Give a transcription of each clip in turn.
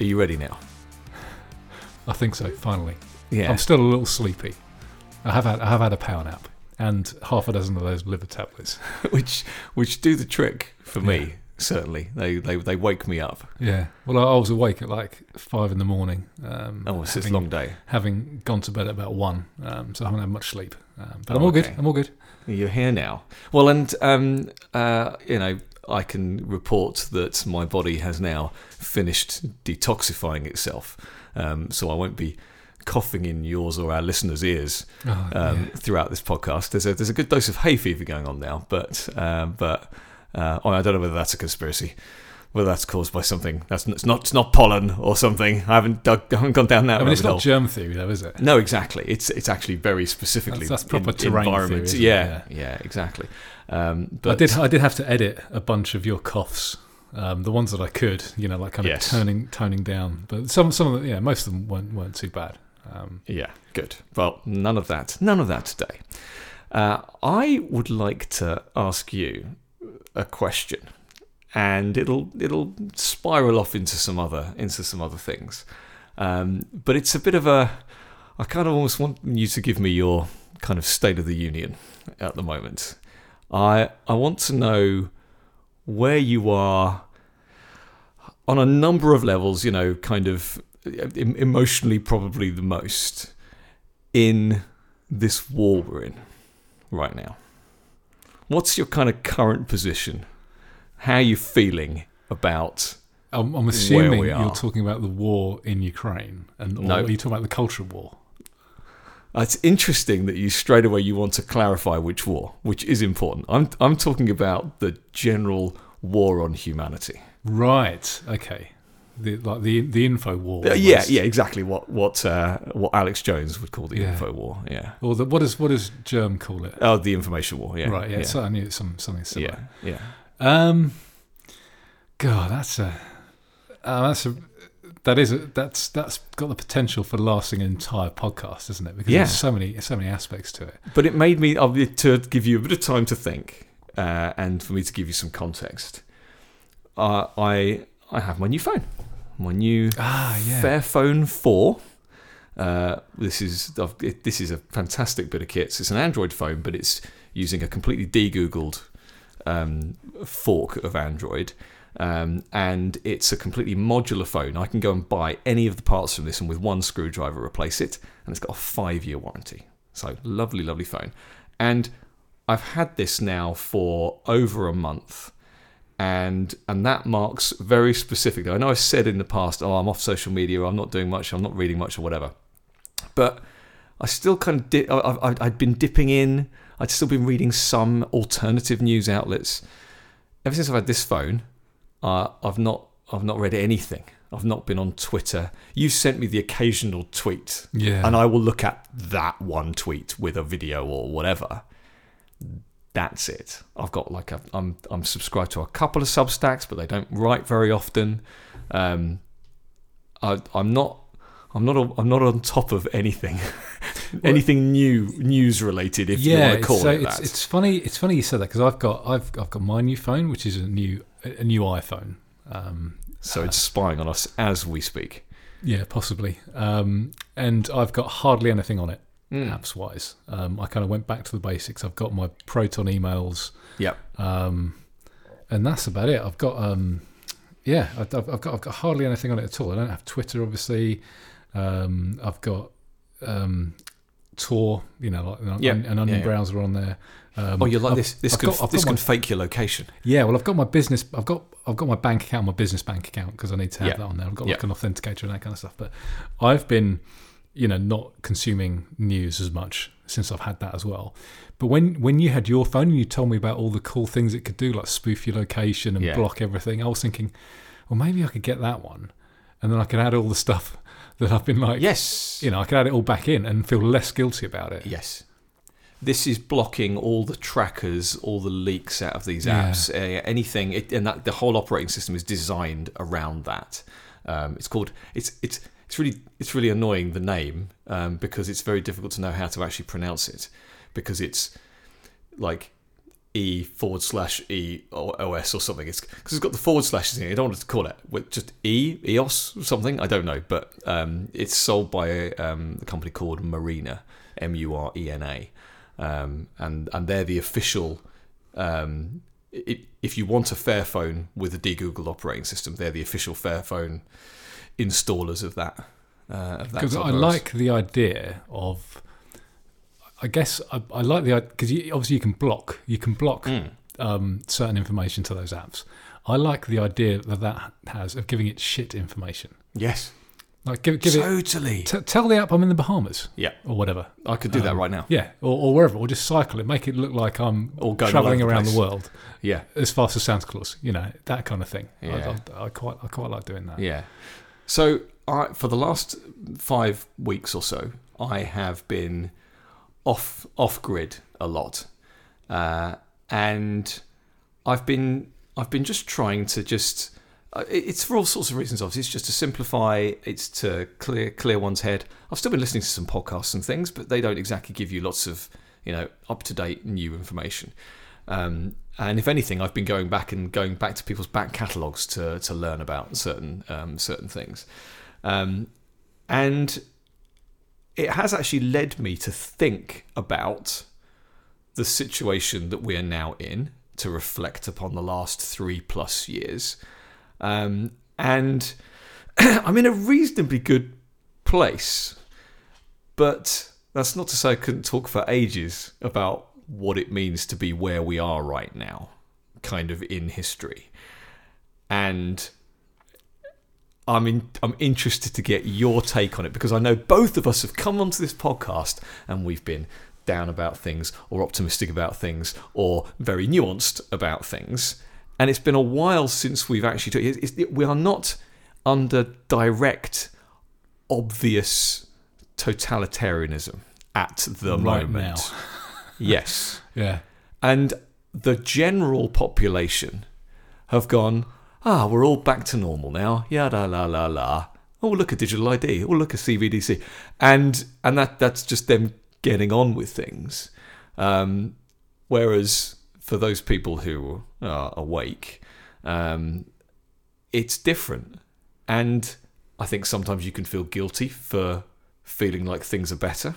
Are you ready now? I think so. Finally, Yeah. I'm still a little sleepy. I have had I have had a power nap and half a dozen of those liver tablets. which which do the trick for me. Certainly, they, they they wake me up. Yeah. Well, I, was awake at like five in the morning. Um, Oh, it's a having, long day. having gone to bed at about one, um, so I haven't had much sleep. Um, but I'm all good. I'm all good. You're here now. Well, and um, uh, you know, I can report that my body has now finished detoxifying itself, um, so I won't be coughing in yours or our listeners' ears Oh, um, yeah. throughout this podcast. There's a there's a good dose of hay fever going on now, but um, but uh, I don't know whether that's a conspiracy. Whether that's caused by something that's it's not it's not pollen or something. I haven't dug, I haven't gone down that I mean, it's not germ theory, though, is it? No, exactly. It's it's actually very specifically That's- that's proper in- terrain environment. theory, isn't yeah, yeah, exactly. Um, but I did. I did have to edit a bunch of your coughs, um, the ones that I could. You know, like kind of Yes. turning toning down. But some some of the, yeah, most of them weren't weren't too bad. Um, Yeah, good. Well, none of that. None of that today. Uh, I would like to ask you a question, and it'll it'll spiral off into some other into some other things. Um, but it's a bit of a. I kind of almost want you to give me your kind of state of the union at the moment. I I want to know where you are on a number of levels. You know, kind of emotionally, probably the most in this war we're in right now. What's your kind of current position? How are you feeling about? I'm, I'm assuming you're talking about the war in Ukraine, and or No. are you talking about the culture war? It's interesting that you straight away you want to clarify which war, which is important. I'm I'm talking about the general war on humanity. Right. Okay. The like the the info war. Uh, yeah, yeah, exactly what what uh, what Alex Jones would call the Yeah. info war. Yeah. Or the, what does what does germ call it? Oh, the information war. Yeah. right. Yeah. Yeah. So I knew it's some something similar. yeah. Yeah. Um, God, that's a uh, that's a that is a, that's that's got the potential for lasting an entire podcast, isn't it? Because Yeah. there's so many so many aspects to it. But it made me to give you a bit of time to think, uh, and for me to give you some context. Uh, I I have my new phone, my new Ah, yeah. Fairphone Four. Uh, this is it- this is a fantastic bit of kit. It's an Android phone, but it's using a completely de-googled um, fork of Android. Um, and it's a completely modular phone. I can go and buy any of the parts from this and with one screwdriver replace it. And it's got a five year warranty. So, lovely, lovely phone. And I've had this now for over a month. And and that marks very specifically. I know I said in the past, oh, I'm off social media, I'm not doing much, I'm not reading much, or whatever. But I still kind of di- I, I'd been dipping in. I'd still been reading some alternative news outlets. Ever since I've had this phone, uh, I've not I've not read anything. I've not been on Twitter. You sent me the occasional tweet, Yeah. and I will look at that one tweet with a video or whatever. That's it. I've got like a I'm I'm subscribed to a couple of Substacks, but they don't write very often. Um, I, I'm not I'm not on, I'm not on top of anything, anything new news related. If you yeah, want to call so it it's, that. it's funny. It's funny you said that because I've got I've I've got my new phone, which is a new a new iPhone. Um, so it's spying on us as we speak. yeah, possibly. Um, and I've got hardly anything on it, Mm. apps wise. Um, I kind of went back to the basics. I've got my Proton emails, Yep. um, and that's about it. I've got um, yeah, I've I've got I've got hardly anything on it at all. I don't have Twitter, obviously. Um, I've got um, Tor, you know, like an, Yeah, onion yeah, yeah. browser on there. Um, Oh, you're like I've- this. This I've can got- this my- fake your location. Yeah, well, I've got my business. I've got I've got my bank account, my business bank account, because I need to have that on there. I've got like an authenticator and that kind of stuff. But I've been, you know, not consuming news as much since I've had that as well. But when when you had your phone and you told me about all the cool things it could do, like spoof your location and block everything, I was thinking, well, maybe I could get that one, and then I could add all the stuff that I've been like, Yes. you know, I can add it all back in and feel less guilty about it. Yes. This is blocking all the trackers, all the leaks out of these Yeah. apps, uh, anything, it, and that the whole operating system is designed around that. Um, it's called it's it's it's really it's really annoying the name um, because it's very difficult to know how to actually pronounce it because it's like e forward slash e or os or something. It's because it's got the forward slashes in it. I don't want to call it with just e eos or something. I don't know, but um, it's sold by a, um, a company called Murena, M U R E N A, um, and and they're the official. Um, if you want a Fairphone with a de-googled operating system, they're the official Fairphone installers of that. Uh, of that Because type I like the idea of. I guess I, I like the because you, obviously you can block you can block Mm. um, certain information to those apps. I like the idea that that has of giving it shit information. Yes, Like give, give it totally. tell the app I'm in the Bahamas yeah, or whatever. I could do that Um, right now. Yeah, or, or wherever, or just cycle it, make it look like I'm Or traveling the around place. the world Yeah, as fast as Santa Claus. You know that kind of thing. Yeah. I, I, I quite I quite like doing that. yeah. So I, for the last five weeks or so, I have been off off grid a lot, uh, and I've been I've been just trying to just. uh, It's for all sorts of reasons. Obviously, it's just to simplify. It's to clear clear one's head. I've still been listening to some podcasts and things, but they don't exactly give you lots of you know up to date new information. Um, and if anything, I've been going back and going back to people's back catalogues to to learn about certain um, certain things, um, and it has actually led me to think about the situation that we are now in, to reflect upon the last three plus years, um, and I'm in a reasonably good place, but that's not to say I couldn't talk for ages about what it means to be where we are right now, kind of in history. And I'm in, I'm interested to get your take on it because I know both of us have come onto this podcast and we've been down about things or optimistic about things or very nuanced about things. And it's been a while since we've actually. It's, it's, we are not under direct, obvious totalitarianism at the Right moment. now. yes. Yeah. And the general population have gone, ah, we're all back to normal now. Yada la la la. Oh, look at digital ID. Oh, look at CBDC, and and that that's just them getting on with things. Um, whereas for those people who are awake, um, it's different, and I think sometimes you can feel guilty for feeling like things are better.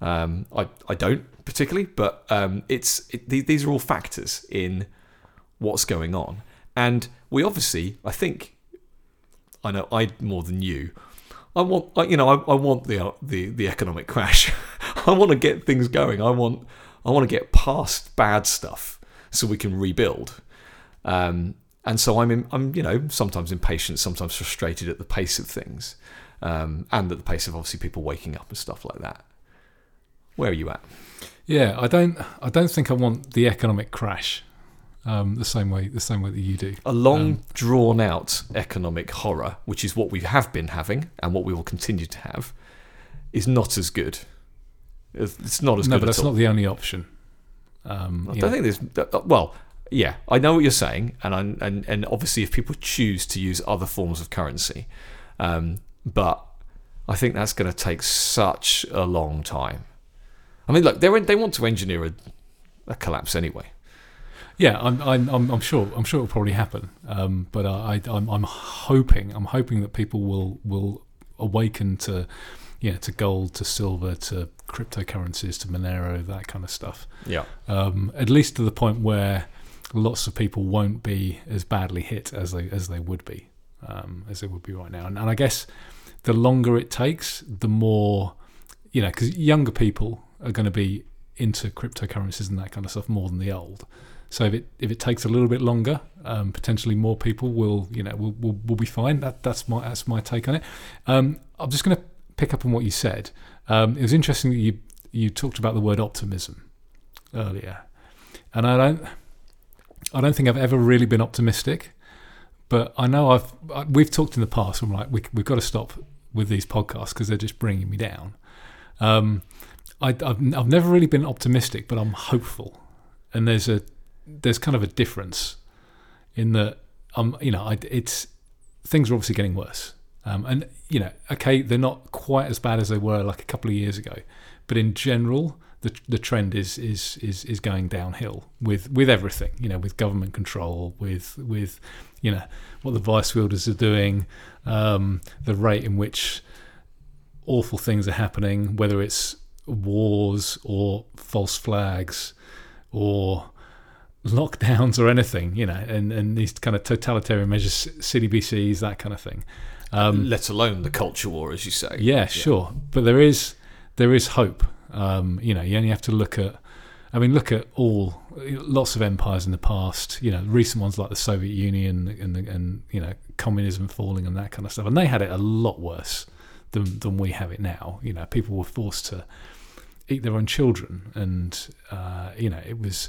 Um, I I don't particularly, but um, it's it, these are all factors in what's going on, and we obviously I think I know I more than you. I want I, you know I, I want the uh, the the economic crash. I want to get things going. I want I want to get past bad stuff so we can rebuild. Um, and so I'm in, I'm you know sometimes impatient, sometimes frustrated at the pace of things, um, and at the pace of obviously people waking up and stuff like that. Where are you at? Yeah, I don't. I don't think I want the economic crash, um, the same way the same way that you do. A long, Um, drawn out economic horror, which is what we have been having and what we will continue to have, is not as good. It's not as no, good No, but that's all. not the only option. Um, I don't know, think there's. uh, Well, yeah, I know what you're saying, and I, and and obviously, if people choose to use other forms of currency, um, but I think that's going to take such a long time. I mean, look, they they want to engineer a, a collapse anyway. Yeah, I'm, I'm, I'm, I'm sure. I'm sure it'll probably happen. Um, but I, I, I'm, I'm hoping. I'm hoping that people will will awaken to, yeah, to gold, to silver, to cryptocurrencies, to Monero, that kind of stuff. Yeah, um, at least to the point where lots of people won't be as badly hit as they as they would be um, as they would be right now. And, and I guess the longer it takes, the more you know, because younger people are going to be into cryptocurrencies and that kind of stuff more than the old. So if it if it takes a little bit longer, um, potentially more people will you know will, will, will be fine. That that's my that's my take on it. Um, I'm just going to pick up on what you said. Um, it was interesting that you you talked about the word optimism earlier, and I don't I don't think I've ever really been optimistic, but I know I've I- we've talked in the past. I'm like we we've got to stop with these podcasts because they're just bringing me down. Um, I, I've I've never really been optimistic, but I'm hopeful, and there's a there's kind of a difference in that um you know I, it's things are obviously getting worse. Um, and you know, okay, they're not quite as bad as they were like a couple of years ago, but in general, the the trend is is is is going downhill with with everything. You know, with government control, with with you know what the vice wielders are doing, um, the rate in which awful things are happening, whether it's wars or false flags or lockdowns or anything, you know, and, and these kind of totalitarian measures, CBDCs, that kind of thing. Um, Let alone the culture war, as you say. yeah, sure, but there is there is hope. Um, you know, you only have to look at. I mean, look at all lots of empires in the past. You know, recent ones like the Soviet Union and and you know communism falling and that kind of stuff, and they had it a lot worse than than we have it now. You know, people were forced to eat their own children, and uh, you know, it was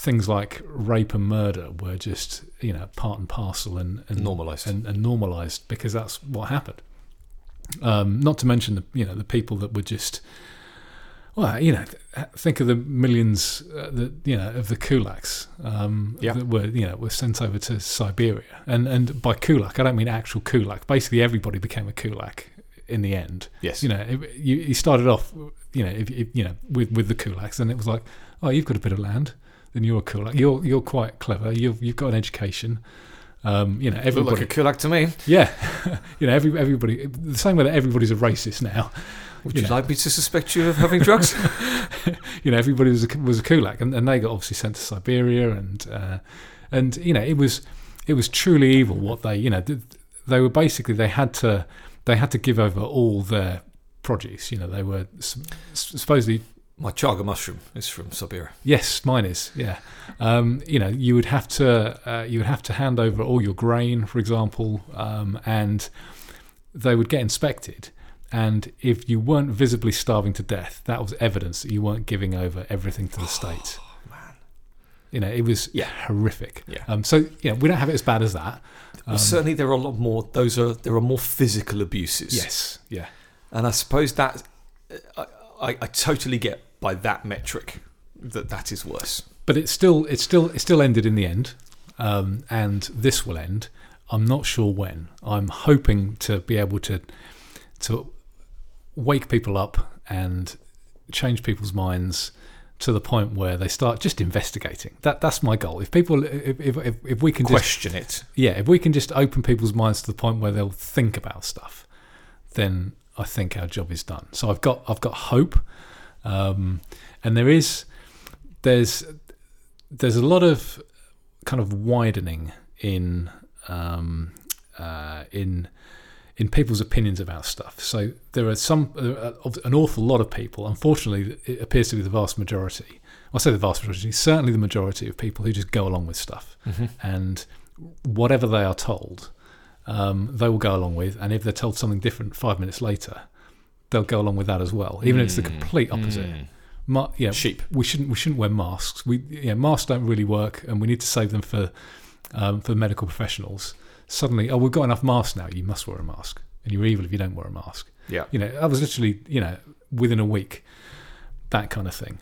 things like rape and murder were just you know part and parcel and, and Normalised. and, and normalized because that's what happened. Um, not to mention the you know the people that were just well you know think of the millions uh, that you know of the kulaks um, Yeah. that were you know were sent over to Siberia and and by kulak I don't mean actual kulak basically everybody became a kulak in the end Yes. you know it, you, you started off you know if, if, you know with with the kulaks and it was like oh you've got a bit of land then you're a kulak you're you're quite clever you've you've got an education um, you know Look everybody like a kulak to me. yeah, you know, every everybody the same way that everybody's a racist now. Would You you know. like me to suspect you of having drugs? You know, everybody was a, was a kulak, and, and they got obviously sent to Siberia, and uh, and you know, it was it was truly evil what they you know th- they were basically they had to they had to give over all their produce. You know, they were supposedly My chaga mushroom is from Siberia. Yes, mine is. Yeah, um, you know, you would have to uh, you would have to hand over all your grain, for example, um, and they would get inspected. And if you weren't visibly starving to death, that was evidence that you weren't giving over everything to the state. Man. You know, it was Yeah. horrific. Yeah. Um, so you know, we don't have it as bad as that. Well, certainly there are a lot more. Those are there are more physical abuses. Yes. Yeah. and I suppose that I, I, I totally get by that metric that that is worse. but it still it still it still ended in the end um, and this will end. I'm not sure when. I'm hoping to be able to to wake people up and change people's minds to the point where they start just investigating. That that's my goal. If people if if, if, if we can just Question it. yeah if we can just open people's minds to the point where they'll think about stuff then i think our job is done. So i've got i've got hope um, and there is there's there's a lot of kind of widening in um, uh, in in people's opinions about stuff. So there are some there an awful lot of people. Unfortunately, it appears to be the vast majority. I say the vast majority, certainly the majority of people who just go along with stuff, and whatever they are told, um, they will go along with. And if they're told something different five minutes later, they'll go along with that as well, even if it's the complete opposite. Ma- yeah, Sheep. we shouldn't we shouldn't wear masks. We yeah, masks don't really work, and we need to save them for um, for medical professionals. Suddenly, oh, we've got enough masks now. You must wear a mask, and you're evil if you don't wear a mask. Yeah. You know, I was literally you know within a week, that kind of thing.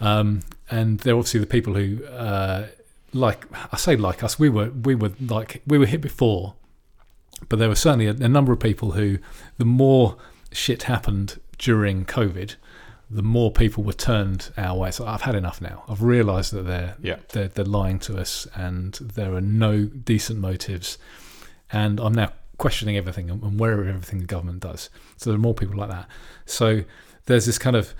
Um, and they're obviously the people who uh, like I say like us. We were we were like we were hit before, but there were certainly a, a number of people who the more shit happened during COVID, the more people were turned our way. So I've had enough now. I've realised that they're, Yeah. they're they're lying to us, and there are no decent motives. And I'm now questioning everything and where everything the government does. So there are more people like that. So there's this kind of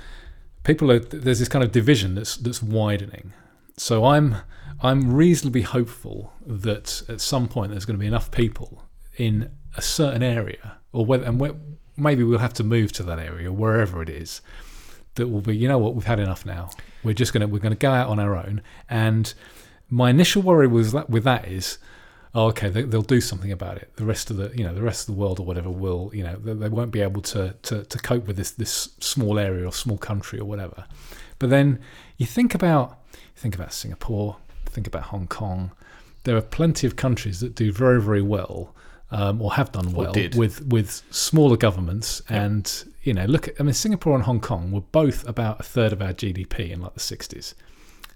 people are there's this kind of division that's that's widening. So I'm I'm reasonably hopeful that at some point there's going to be enough people in a certain area, or whether and where, maybe we'll have to move to that area, wherever it is, that will be. You know what? We've had enough now. We're just gonna we're gonna go out on our own. And my initial worry was that with that is, oh, okay, they, they'll do something about it. The rest of the you know the rest of the world or whatever will you know they, they won't be able to, to to cope with this this small area or small country or whatever. But then you think about think about Singapore, think about Hong Kong. There are plenty of countries that do very very well. Um, or have done well with with smaller governments, and you know, look. At, I mean, Singapore and Hong Kong were both about a third of our GDP in like the '60s,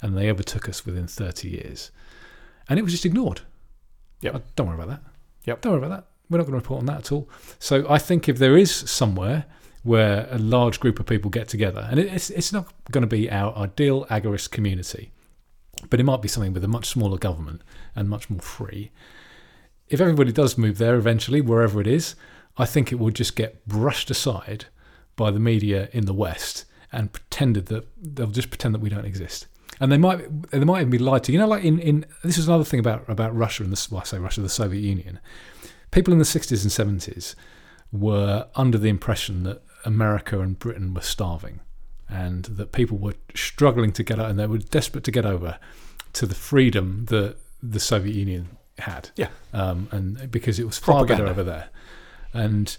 and they overtook us within 30 years, and it was just ignored. Yep. Uh, Don't worry about that. Yep. Don't worry about that. we're not going to report on that at all. So I think if there is somewhere where a large group of people get together, and it's it's not going to be our ideal agorist community, but it might be something with a much smaller government and much more free. If everybody does move there eventually, wherever it is, I think it will just get brushed aside by the media in the West and pretended that they'll just pretend that we don't exist. And they might they might even be lied to. You know, like in, in this is another thing about about Russia and the well, I say Russia, the Soviet Union. People in the sixties and seventies were under the impression that America and Britain were starving, and that people were struggling to get out, and they were desperate to get over to the freedom that the Soviet Union had. Yeah. Um, and because it was far Propaganda. better over there, and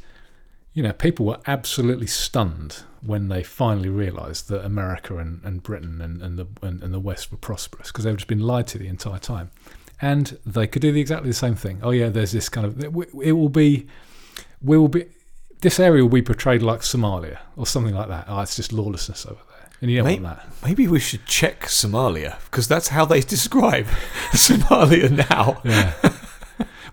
you know, people were absolutely stunned when they finally realised that America and, and Britain and, and the and, and the West were prosperous because they've just been lied to the entire time, and they could do the, exactly the same thing. Oh yeah, there's this kind of it will be, we will be, this area will be portrayed like Somalia or something like that. Oh, it's just lawlessness over there, and you don't Mate, want that. Maybe we should check Somalia because that's how they describe Somalia now. Yeah.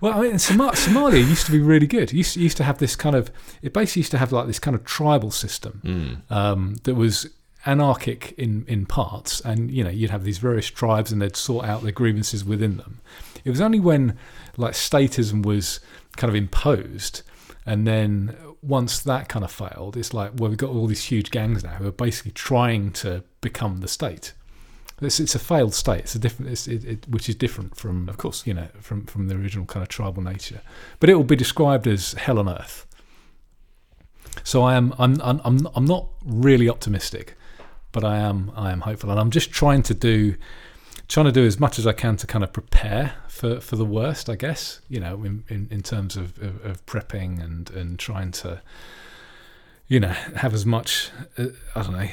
Well, I mean, Som- Somalia used to be really good. It used, used to have this kind of, it basically used to have like this kind of tribal system um, that was anarchic in, in parts. And, you know, you'd have these various tribes and they'd sort out their grievances within them. It was only when like statism was kind of imposed and then once that kind of failed, it's like, well, we've got all these huge gangs now who are basically trying to become the state. It's, it's a failed state. It's a different, it's, it, it, which is different from, Of course. you know, from from the original kind of tribal nature. But it will be described as hell on earth. So I am, I'm, I'm, I'm, I'm not really optimistic, but I am, I am hopeful, and I'm just trying to do, trying to do as much as I can to kind of prepare for, for the worst. I guess you know, in, in, in terms of, of, of prepping and and trying to, you know, have as much. Uh, I don't know.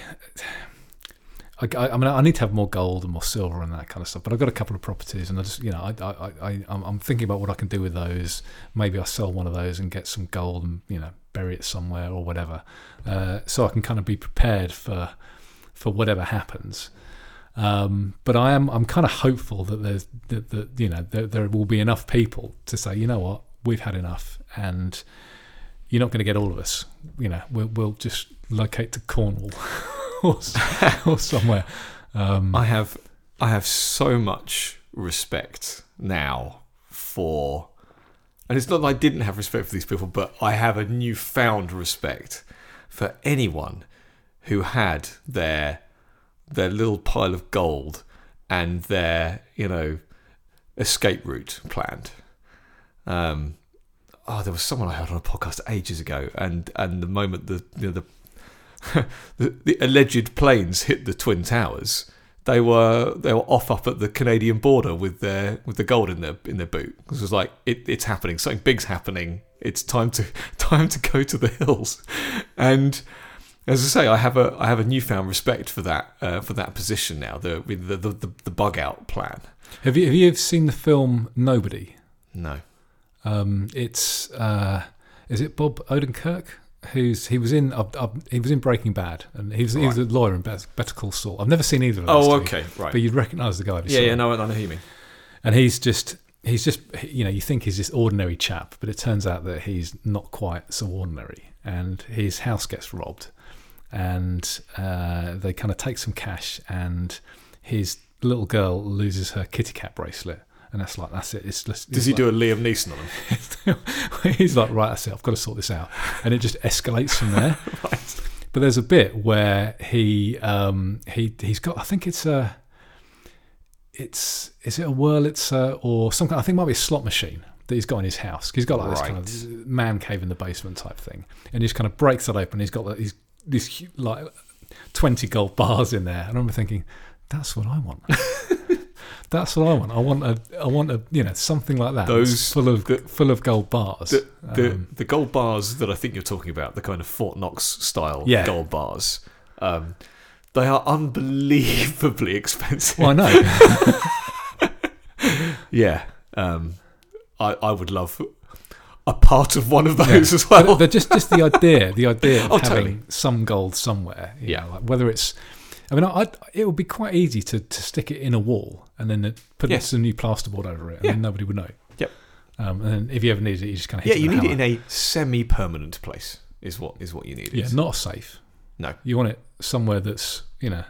I, I, mean, I need to have more gold and more silver and that kind of stuff. But I've got a couple of properties, and I just, you know, I, I, I, I'm, I'm thinking about what I can do with those. Maybe I sell one of those and get some gold and you know bury it somewhere or whatever, uh, so I can kind of be prepared for for whatever happens. Um, but I am, I'm kind of hopeful that there's that, that you know there, there will be enough people to say, you know what, we've had enough, and you're not going to get all of us. You know, we'll, we'll just locate to Cornwall or, or somewhere. Um, I have I have so much respect now for and it's not that I didn't have respect for these people, but I have a newfound respect for anyone who had their their little pile of gold and their, you know, escape route planned. Um oh, there was someone I heard on a podcast ages ago, and and the moment the you know, the the, the alleged planes hit the twin towers, they were they were off up at the Canadian border with their with the gold in their in their boot. It was like it, it's happening, something big's happening. It's time to time to go to the hills, and as I say, I have a I have a newfound respect for that uh, for that position now. The with the, the the bug out plan. have you have you seen the film Nobody? No, Um, it's uh, is it Bob Odenkirk? Who's he was in? Uh, uh, he was in Breaking Bad, and he was, he was a lawyer in Bet- Better Call Saul. I've never seen either of those. Oh, two, okay, right. But you'd recognise the guy. yeah, yeah, him. no, I know who you mean. And he's just he's just you know you think he's this ordinary chap, but it turns out that he's not quite so ordinary. And his house gets robbed, and uh, they kind of take some cash, and his little girl loses her kitty cat bracelet. And that's like that's it. It's just, Does he do a Liam Neeson on him? He's like, right, that's it. I've got to sort this out, and it just escalates from there. But there's a bit where he um, he he's got. I think it's a. It's is it a Wurlitzer or something? I think it might be a slot machine that he's got in his house. He's got like this kind of man cave in the basement type thing, and he just kind of breaks that open. He's got like, these like twenty gold bars in there, and I remember thinking, that's what I want. That's what I want. I want a, I want a, you know, something like that. Those- full of the- full of gold bars. The, the, Um, the gold bars that I think you're talking about, the kind of Fort Knox style Yeah. gold bars, um, they are unbelievably expensive. well, I know. Yeah, um, I I would love a part of one of those as well. But, but just just the idea, the idea of Oh, having totally. some gold somewhere. Yeah. know, like whether it's, I mean, I, it would be quite easy to, to stick it in a wall and then put Yeah. some new plasterboard over it, and Yeah. then nobody would know. Yep. Um, and then if you ever need it, you just kind of Yeah, you need a it in a semi-permanent place. Is what is what you need. yeah, not a safe. No. you want it somewhere that's you know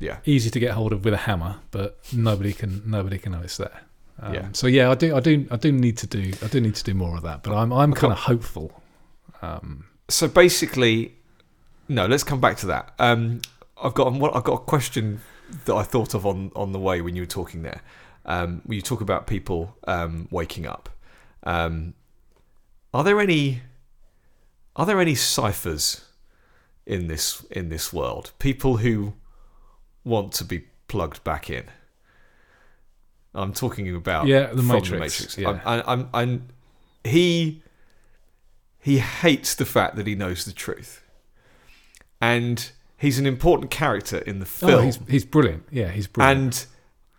Yeah. easy to get hold of with a hammer, but nobody can nobody can know it's there. Um, Yeah. So yeah, I do I do I do need to do I do need to do more of that, but I'm I'm kind of hopeful. Um, So basically, no. Let's come back to that. Um, I've got I've got a question that I thought of on on the way when you were talking there. Um, when you talk about people um, waking up, um, are there any are there any ciphers in this in this world? People who want to be plugged back in. I'm talking about Yeah, the from Matrix, yeah. I'm, I'm, I'm, he he hates the fact that he knows the truth, and he's an important character in the film. oh, he's he's brilliant. Yeah, he's brilliant. and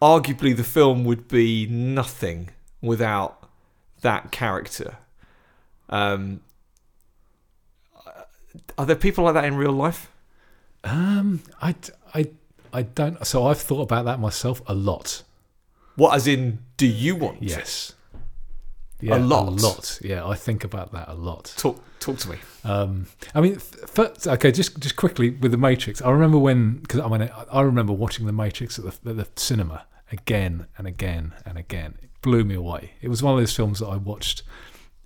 arguably, the film would be nothing without that character. Um, are there people like that in real life? um, I I I don't. So I've thought about that myself a lot. What, as in, do you want? Yes. A lot? A lot. Yeah, I think about that a lot. Talk, talk to me. Um, I mean, first, okay, just just quickly with the Matrix. I remember when because I mean I- remember watching the Matrix at the, at the cinema again and again and again. It blew me away. It was one of those films that I watched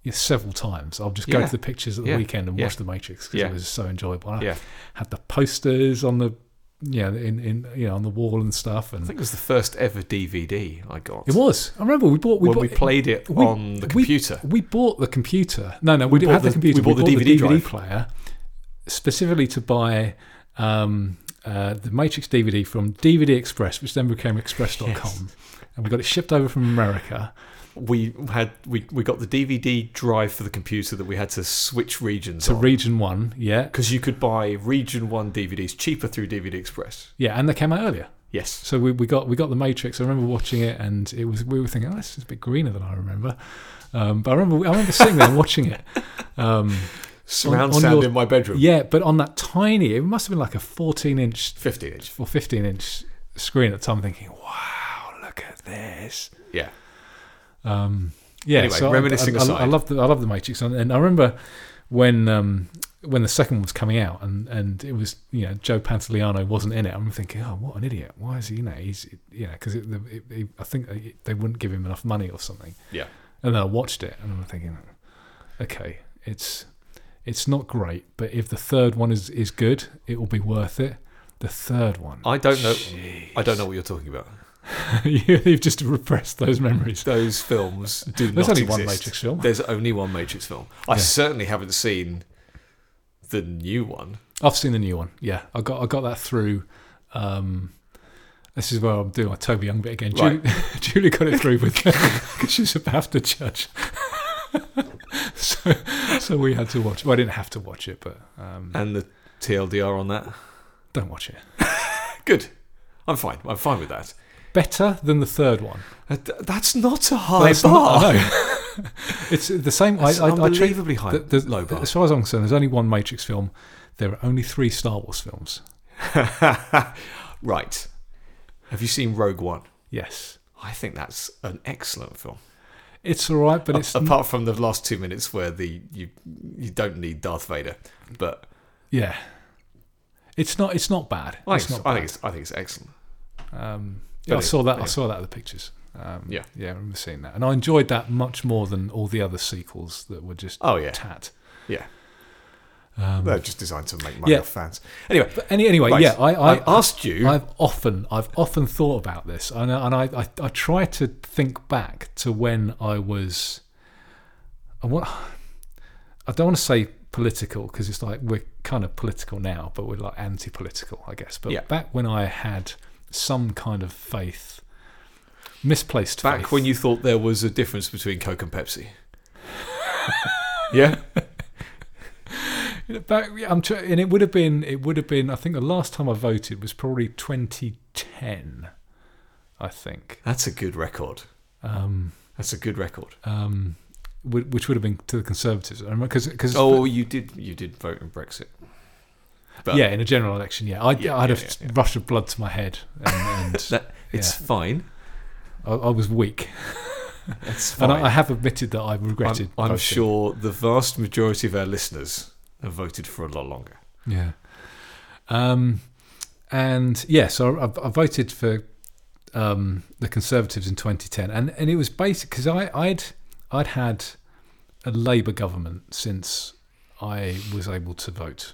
yeah, several times. I'll just go Yeah. to the pictures at the Yeah. weekend and Yeah. watch the Matrix because Yeah. it was so enjoyable. And I Yeah. had the posters on the yeah in, in you know on the wall and stuff I and. think it was the first ever DVD I got. It was. I remember we bought. We when bought, we played it we- on the computer. We bought the computer. No, no, we, We didn't have the, the- computer. we bought the DVD drive. player specifically to buy um, uh, the Matrix DVD from DVD Express, which then became Express.com. Yes. And we got it shipped over from America. We had we, we got the DVD drive for the computer that we had to switch regions to on Region 1, yeah. because you could buy Region One DVDs cheaper through DVD Express. Yeah, and they came out earlier. Yes, So we, we got we got the Matrix. I remember watching it, and it was we were thinking, oh, this is a bit greener than I remember. Um, but I remember I remember sitting there and watching it. Um, surround on sound your- in my bedroom. yeah, but on that tiny, it must have been like a 14 inch fifteen inch. or 15 inch screen at the time, thinking, wow, look at this. Yeah, Um, yeah, Anyway, so I- reminiscing I, I, I aside. love the I love the Matrix, and, and I remember when um, when the second one was coming out, and, and it was you know Joe Pantoliano wasn't in it. I'm thinking, oh, what an idiot! Why is he? You know, he's you know because it, it, it, I think they- they wouldn't give him enough money or something. yeah. And then I watched it, and I'm thinking, okay, it's it's not great, but if the third one is is good, it will be worth it. The third one, I don't know. I don't know what you're talking about. You- You've just repressed those memories. Those films do There's not only one. Matrix film. There's only one Matrix film. I Yeah. certainly haven't seen the new one. I've seen the new one. Yeah, I got I got that through. Um, this is where I'm doing my Toby Young bit again. Right. Julie, Julie got it through with because she's a BAFTA judge. so, so we had to watch. Well, I didn't have to watch it, but um, And the TLDR on that. don't watch it. Good. I'm fine. I'm fine with that. Better than the third one. Uh, That's not a high That's bar. not- I know. it's the same. I, It's I, I treat, unbelievably high. the, the, low bar. As far as I'm concerned, there's only one Matrix film. There are only three Star Wars films. right. Have you seen Rogue One? Yes, I think that's an excellent film. it's all right, but A- it's apart from the last two minutes where the you you don't need Darth Vader, but yeah. It's not. It's not bad. I think it's, not I think it's I think it's excellent. Um, yeah, I saw that. I saw that at the pictures. Um, Yeah. yeah, I remember seeing that, and I enjoyed that much more than all the other sequels that were just Oh yeah, tat. Yeah. Um, they're just designed to make money Yeah. off fans. Anyway, but any, anyway, right, yeah, I, I, I asked you. I've often, I've often thought about this, and, I- and I, I, I try to think back to when I was. I want. I don't want to say political because it's like we're kind of political now, but we're like anti-political, I guess. But Yeah. back when I had some kind of faith, misplaced back faith. when you thought there was a difference between Coke and Pepsi. yeah. Back, I'm tr- and it would have been. It would have been. I think the last time I voted was probably 2010. I think, That's a good record. um, That's a good record. um, which would have been to the Conservatives. Because, because Oh, you did you did vote in Brexit. But yeah, in a general election, yeah, I, Yeah, I had yeah, a yeah, rush of blood to my head, and, and that it's fine. I, I was weak. That's and. I, I have admitted that I regretted. I'm, I'm sure the vast majority of our listeners have voted for a lot longer. Yeah. Um, and yeah, so I, I voted for um, the Conservatives in 2010, and and it was basic because I I'd I'd had a Labour government since I was able to vote.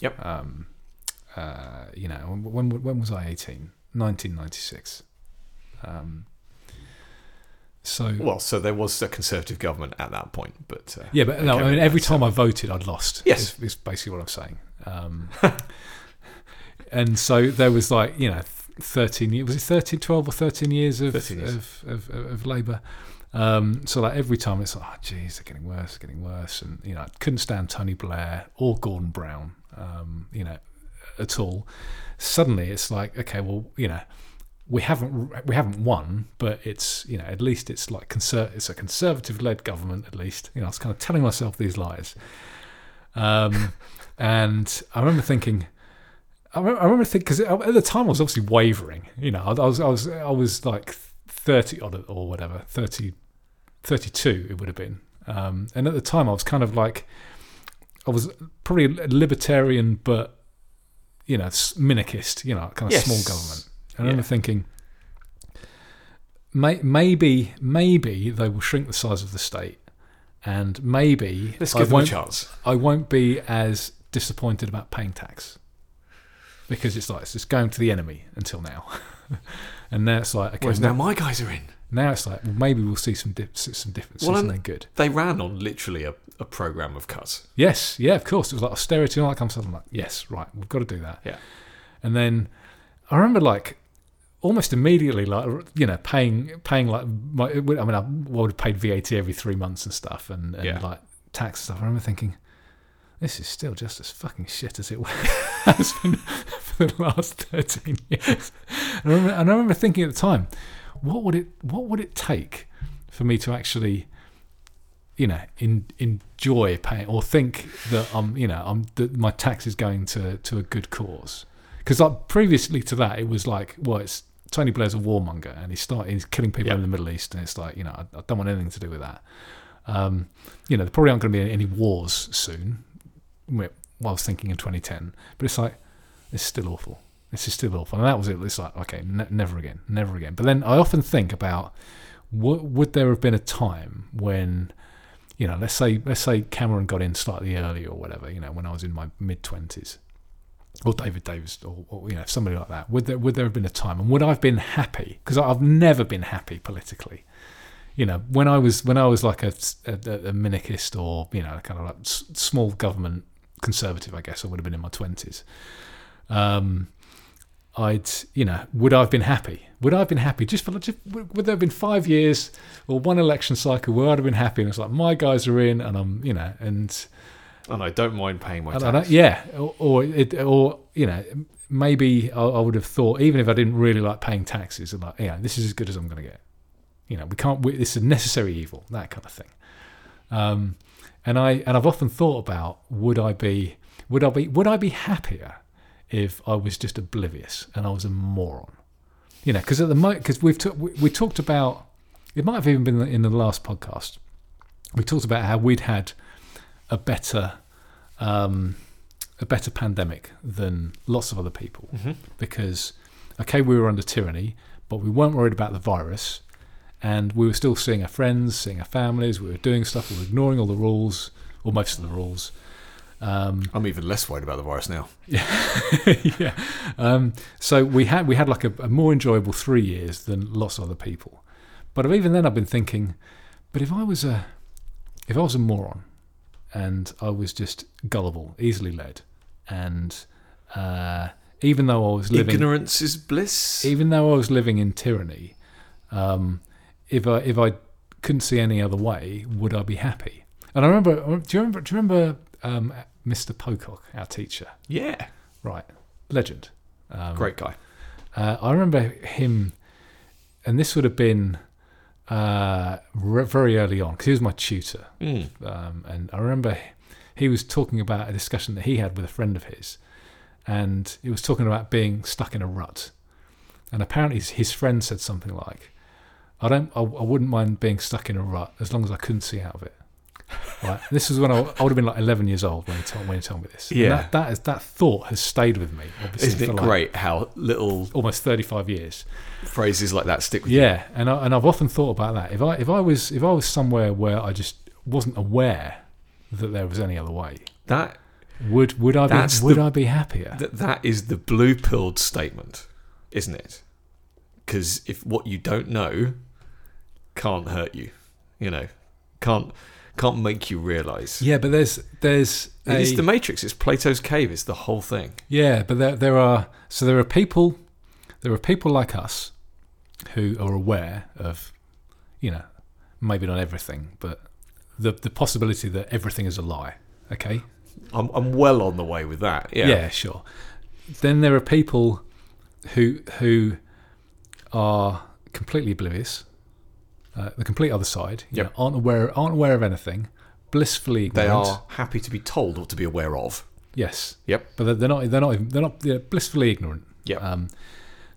Yep. Um, uh, you know, when when was I 18? 1996. Um, so Well, so there was a Conservative government at that point, but uh, yeah, but no, I mean, every time I voted, I'd lost. Yes. is, is basically what I'm saying. Um, and so there was like you know, thirteen years. Was it 13, 12 or thirteen years of 13 years. of, of, of, of Labour? Um, so like every time it's like, oh, geez, they're getting worse, getting worse, and you know, I couldn't stand Tony Blair or Gordon Brown, um, you know, at all. Suddenly, it's like, okay, well, you know, we haven't we haven't won, but it's you know at least it's like conser- it's a conservative led government at least. You know, I was kind of telling myself these lies, um, and I remember thinking. I remember, thinking because at the time I was obviously wavering. You know, I, I was I was I was like thirty odd or whatever, 30, 32 it would have been. Um, and at the time I was kind of like I was probably a libertarian, but you know, minarchist. You know, kind of Yes. small government. And I remember Yeah. thinking, may, maybe, maybe they will shrink the size of the state, and maybe let's I give them a won't, chance. I won't be as disappointed about paying tax because it's like it's just going to the enemy until now, and now it's like okay, Whereas now, now my guys are in. now it's like well, maybe we'll see some dip, some difference, Well, and- good. They ran on literally a, a program of cuts. Yes, yeah, of course. It was like austerity and all that kind of stuff. I'm like, yes, right, we've got to do that. Yeah. And then I remember like almost immediately, like you know, paying paying like my. I mean, I would have paid VAT every three months and stuff, and, and Yeah. like tax and stuff. I remember thinking, this is still just as fucking shit as it has been for the last thirteen years. And I remember, and I remember thinking at the time, what would it what would it take for me to actually you know, in, enjoy paying or think that I'm, you know, I'm that my tax is going to to a good cause. Because like previously to that, it was like, well, it's Tony Blair's a warmonger and he's starting he's killing people Yeah. in the Middle East, and it's like, you know, I, I don't want anything to do with that. Um, you know, there probably aren't going to be any wars soon. Well, I was thinking in 2010, but it's like it's still awful. This is still awful, and that was it. It's like okay, ne- never again, never again. But then I often think about what, would there have been a time when you know, let's say let's say Cameron got in slightly early or whatever, you know, when I was in my mid twenties, or David Davis, or, or you know, somebody like that. Would there would there have been a time, and would I have been happy? Because I've never been happy politically. You know, when I was when I was like a, a, a minarchist or you know, kind of like small government conservative, I guess I would have been in my twenties. Um, I'd, you know, would I have been happy? Would I have been happy just for just would there have been five years or one election cycle where I'd have been happy and it's like my guys are in and I'm, you know, and And I don't mind paying my tax. Yeah, or or, it, or you know, maybe I, I would have thought even if I didn't really like paying taxes, I'm like, yeah, this is as good as I'm going to get. You know, we can't. We, this is a necessary evil, that kind of thing. Um, and I and I've often thought about would I be would I be would I be happier if I was just oblivious and I was a moron? You know, because at the moment, because we've ta- we, we talked about it might have even been in the last podcast. We talked about how we'd had a better um, a better pandemic than lots of other people Mhm. because okay we were under tyranny but we weren't worried about the virus and we were still seeing our friends seeing our families we were doing stuff we were ignoring all the rules or most of the rules um, I'm even less worried about the virus now. yeah. Um, so we had we had like a, a more enjoyable three years than lots of other people. But even then, I've been thinking, but if I was a if I was a moron and I was just gullible, easily led, and uh, even though I was living Ignorance is bliss. even though I was living in tyranny, um, if I if I couldn't see any other way, would I be happy? And I remember, do you remember? Do you remember um, Mr. Pocock, our teacher? yeah. Right, legend. Um, Great guy. Uh, I remember him, and this would have been uh, re- very early on because he was my tutor, Mm. um, and I remember he was talking about a discussion that he had with a friend of his, and he was talking about being stuck in a rut, and apparently his, his friend said something like, I don't. I, I wouldn't mind being stuck in a rut as long as I couldn't see out of it. Right. This was when I, I would have been like 11 years old when he told when he told me this. And Yeah. that that is that thought has stayed with me. Obviously, Isn't it like great how little Almost 35 years. phrases like that stick with you? Yeah, and I, and I've often thought about that. If I if I was if I was somewhere where I just wasn't aware that there was any other way, That would would I be would the- I be happier? that that is the blue pilled statement, isn't it? Because if what you don't know can't hurt you, you know, can't can't make you realize. yeah, but there's there's a, It's the Matrix. It's Plato's cave. It's the whole thing. Yeah, but there there are so there are people there are people like us who are aware of you know maybe not everything, but the the possibility that everything is a lie. Okay. I'm I'm well on the way with that. Yeah. Yeah, sure. Then there are people who who are completely oblivious, uh, the complete other side. You Yep. know, aren't aware aren't aware of anything, blissfully They ignorant. are happy to be told what to be aware of. Yes. Yep. But they're- they're not. They're not. even- They're not. They're blissfully ignorant. Yep. Um,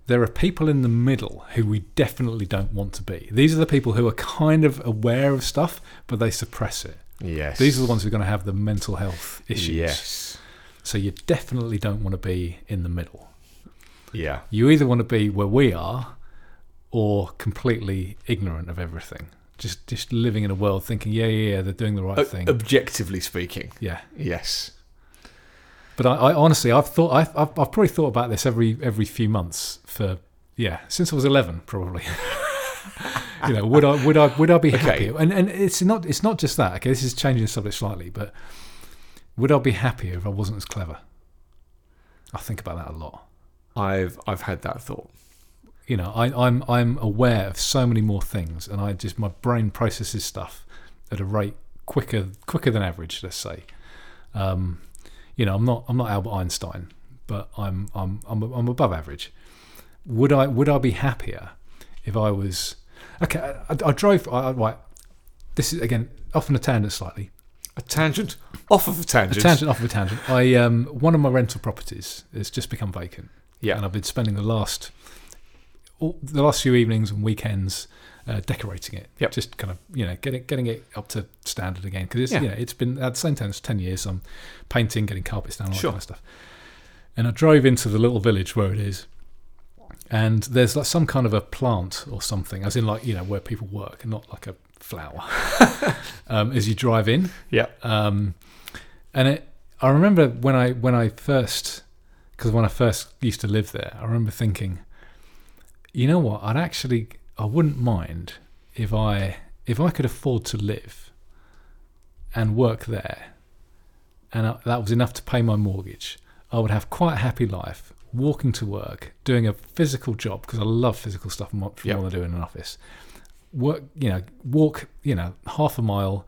there are people in the middle who we definitely don't want to be. These are the people who are kind of aware of stuff, but they suppress it. Yes. These are the ones who are going to have the mental health issues. Yes. So you definitely don't want to be in the middle. Yeah. You either want to be where we are, or completely ignorant of everything. Just just living in a world thinking, yeah, yeah, yeah, they're doing the right O- thing. objectively speaking. yeah. Yes. But I, I honestly, I've thought, I've, I've, I've probably thought about this every every few months for yeah, since I was eleven, probably. you know, would I would I would I be Okay. happier? And and it's not it's not just that. Okay, this is changing the subject slightly, but would I be happier if I wasn't as clever? I think about that a lot. I've I've had that thought. You know, I, I'm I'm aware of so many more things, and I just my brain processes stuff at a rate quicker quicker than average. Let's say. Um, you know, I'm not I'm not Albert Einstein, but I'm I'm I'm I'm above average. Would I would I be happier if I was okay? I, I drove. I, right, this is again off on a tangent slightly. A tangent off of a tangent. A tangent. tangent off of a tangent. I um one of my rental properties has just become vacant. Yeah. and I've been spending the last all, the last few evenings and weekends uh, decorating it. Yep. just kind of you know getting getting it up to standard again because it's Yeah. you know it's been at the same time it's ten years. I'm painting, getting carpets down, all Sure. that kind of stuff. And I drove into the little village where it is, and there's like some kind of a plant or something, as in like you know where people work, and not like a flower. um, as you drive in, Yeah. um, and it, I remember when I when I first, because when I first used to live there, I remember thinking, you know what? I'd actually, I wouldn't mind if I if I could afford to live and work there, and I, that was enough to pay my mortgage. I would have quite a happy life, walking to work, doing a physical job because I love physical stuff more Yep. what I do in an office. Work, you know, walk, you know, half a mile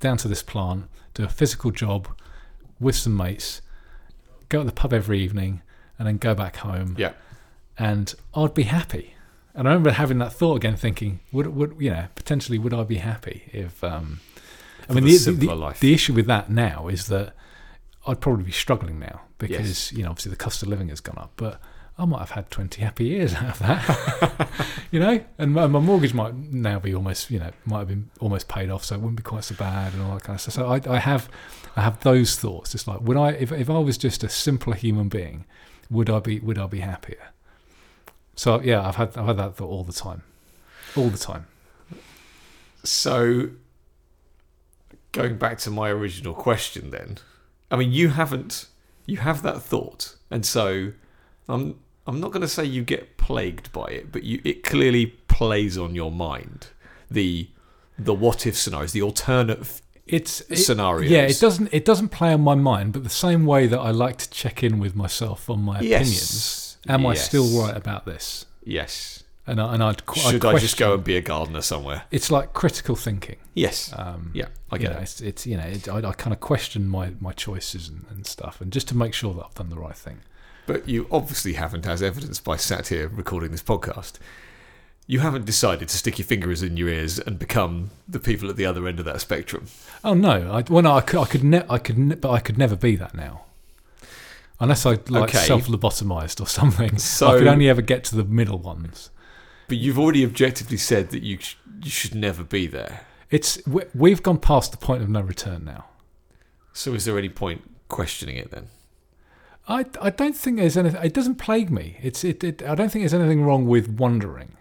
down to this plant, do a physical job with some mates, go to the pub every evening, and then go back home. Yeah. And I'd be happy. And I remember having that thought again, thinking, would would you know potentially would I be happy if? Um, I mean, the, the, the, life. the issue with that now is that I'd probably be struggling now because Yes. you know obviously the cost of living has gone up, but I might have had twenty happy years out of that, you know, and my, my mortgage might now be almost you know might have been almost paid off, so it wouldn't be quite so bad and all that kind of stuff. So I, I have I have those thoughts. It's like would I if if I was just a simpler human being, would I be would I be happier? So yeah, I've had I've had that thought all the time, all the time. So, going back to my original question, then, I mean, you haven't, you have that thought, and so I'm, I'm not going to say you get plagued by it, but you, it clearly plays on your mind. The, the what if scenarios, the alternate It's it, scenarios. Yeah, it doesn't it doesn't play on my mind, but the same way that I like to check in with myself on my opinions. Yes. Am I still right about this? Yes. And I, and I'd, qu- I'd Should I just go and be a gardener somewhere? It's like critical thinking. Yes. Um, yeah, I get know, it. it's, it's you know, it, I, I kind of question my my choices and, and stuff, and just to make sure that I've done the right thing. But you obviously haven't, as evidenced by sat here recording this podcast. You haven't decided to stick your fingers in your ears and become the people at the other end of that spectrum. Oh no! I, well, no, I could, I could, ne- I could, ne- but I could never be that now, unless I like Okay. self lobotomized or something. So- I could only ever get to the middle ones. But you've already objectively said that you sh- you should never be there. It's we- we've gone past the point of no return now. So is there any point questioning it then? I, I don't think there's anything. It doesn't plague me. It's it, it. I don't think there's anything wrong with wondering.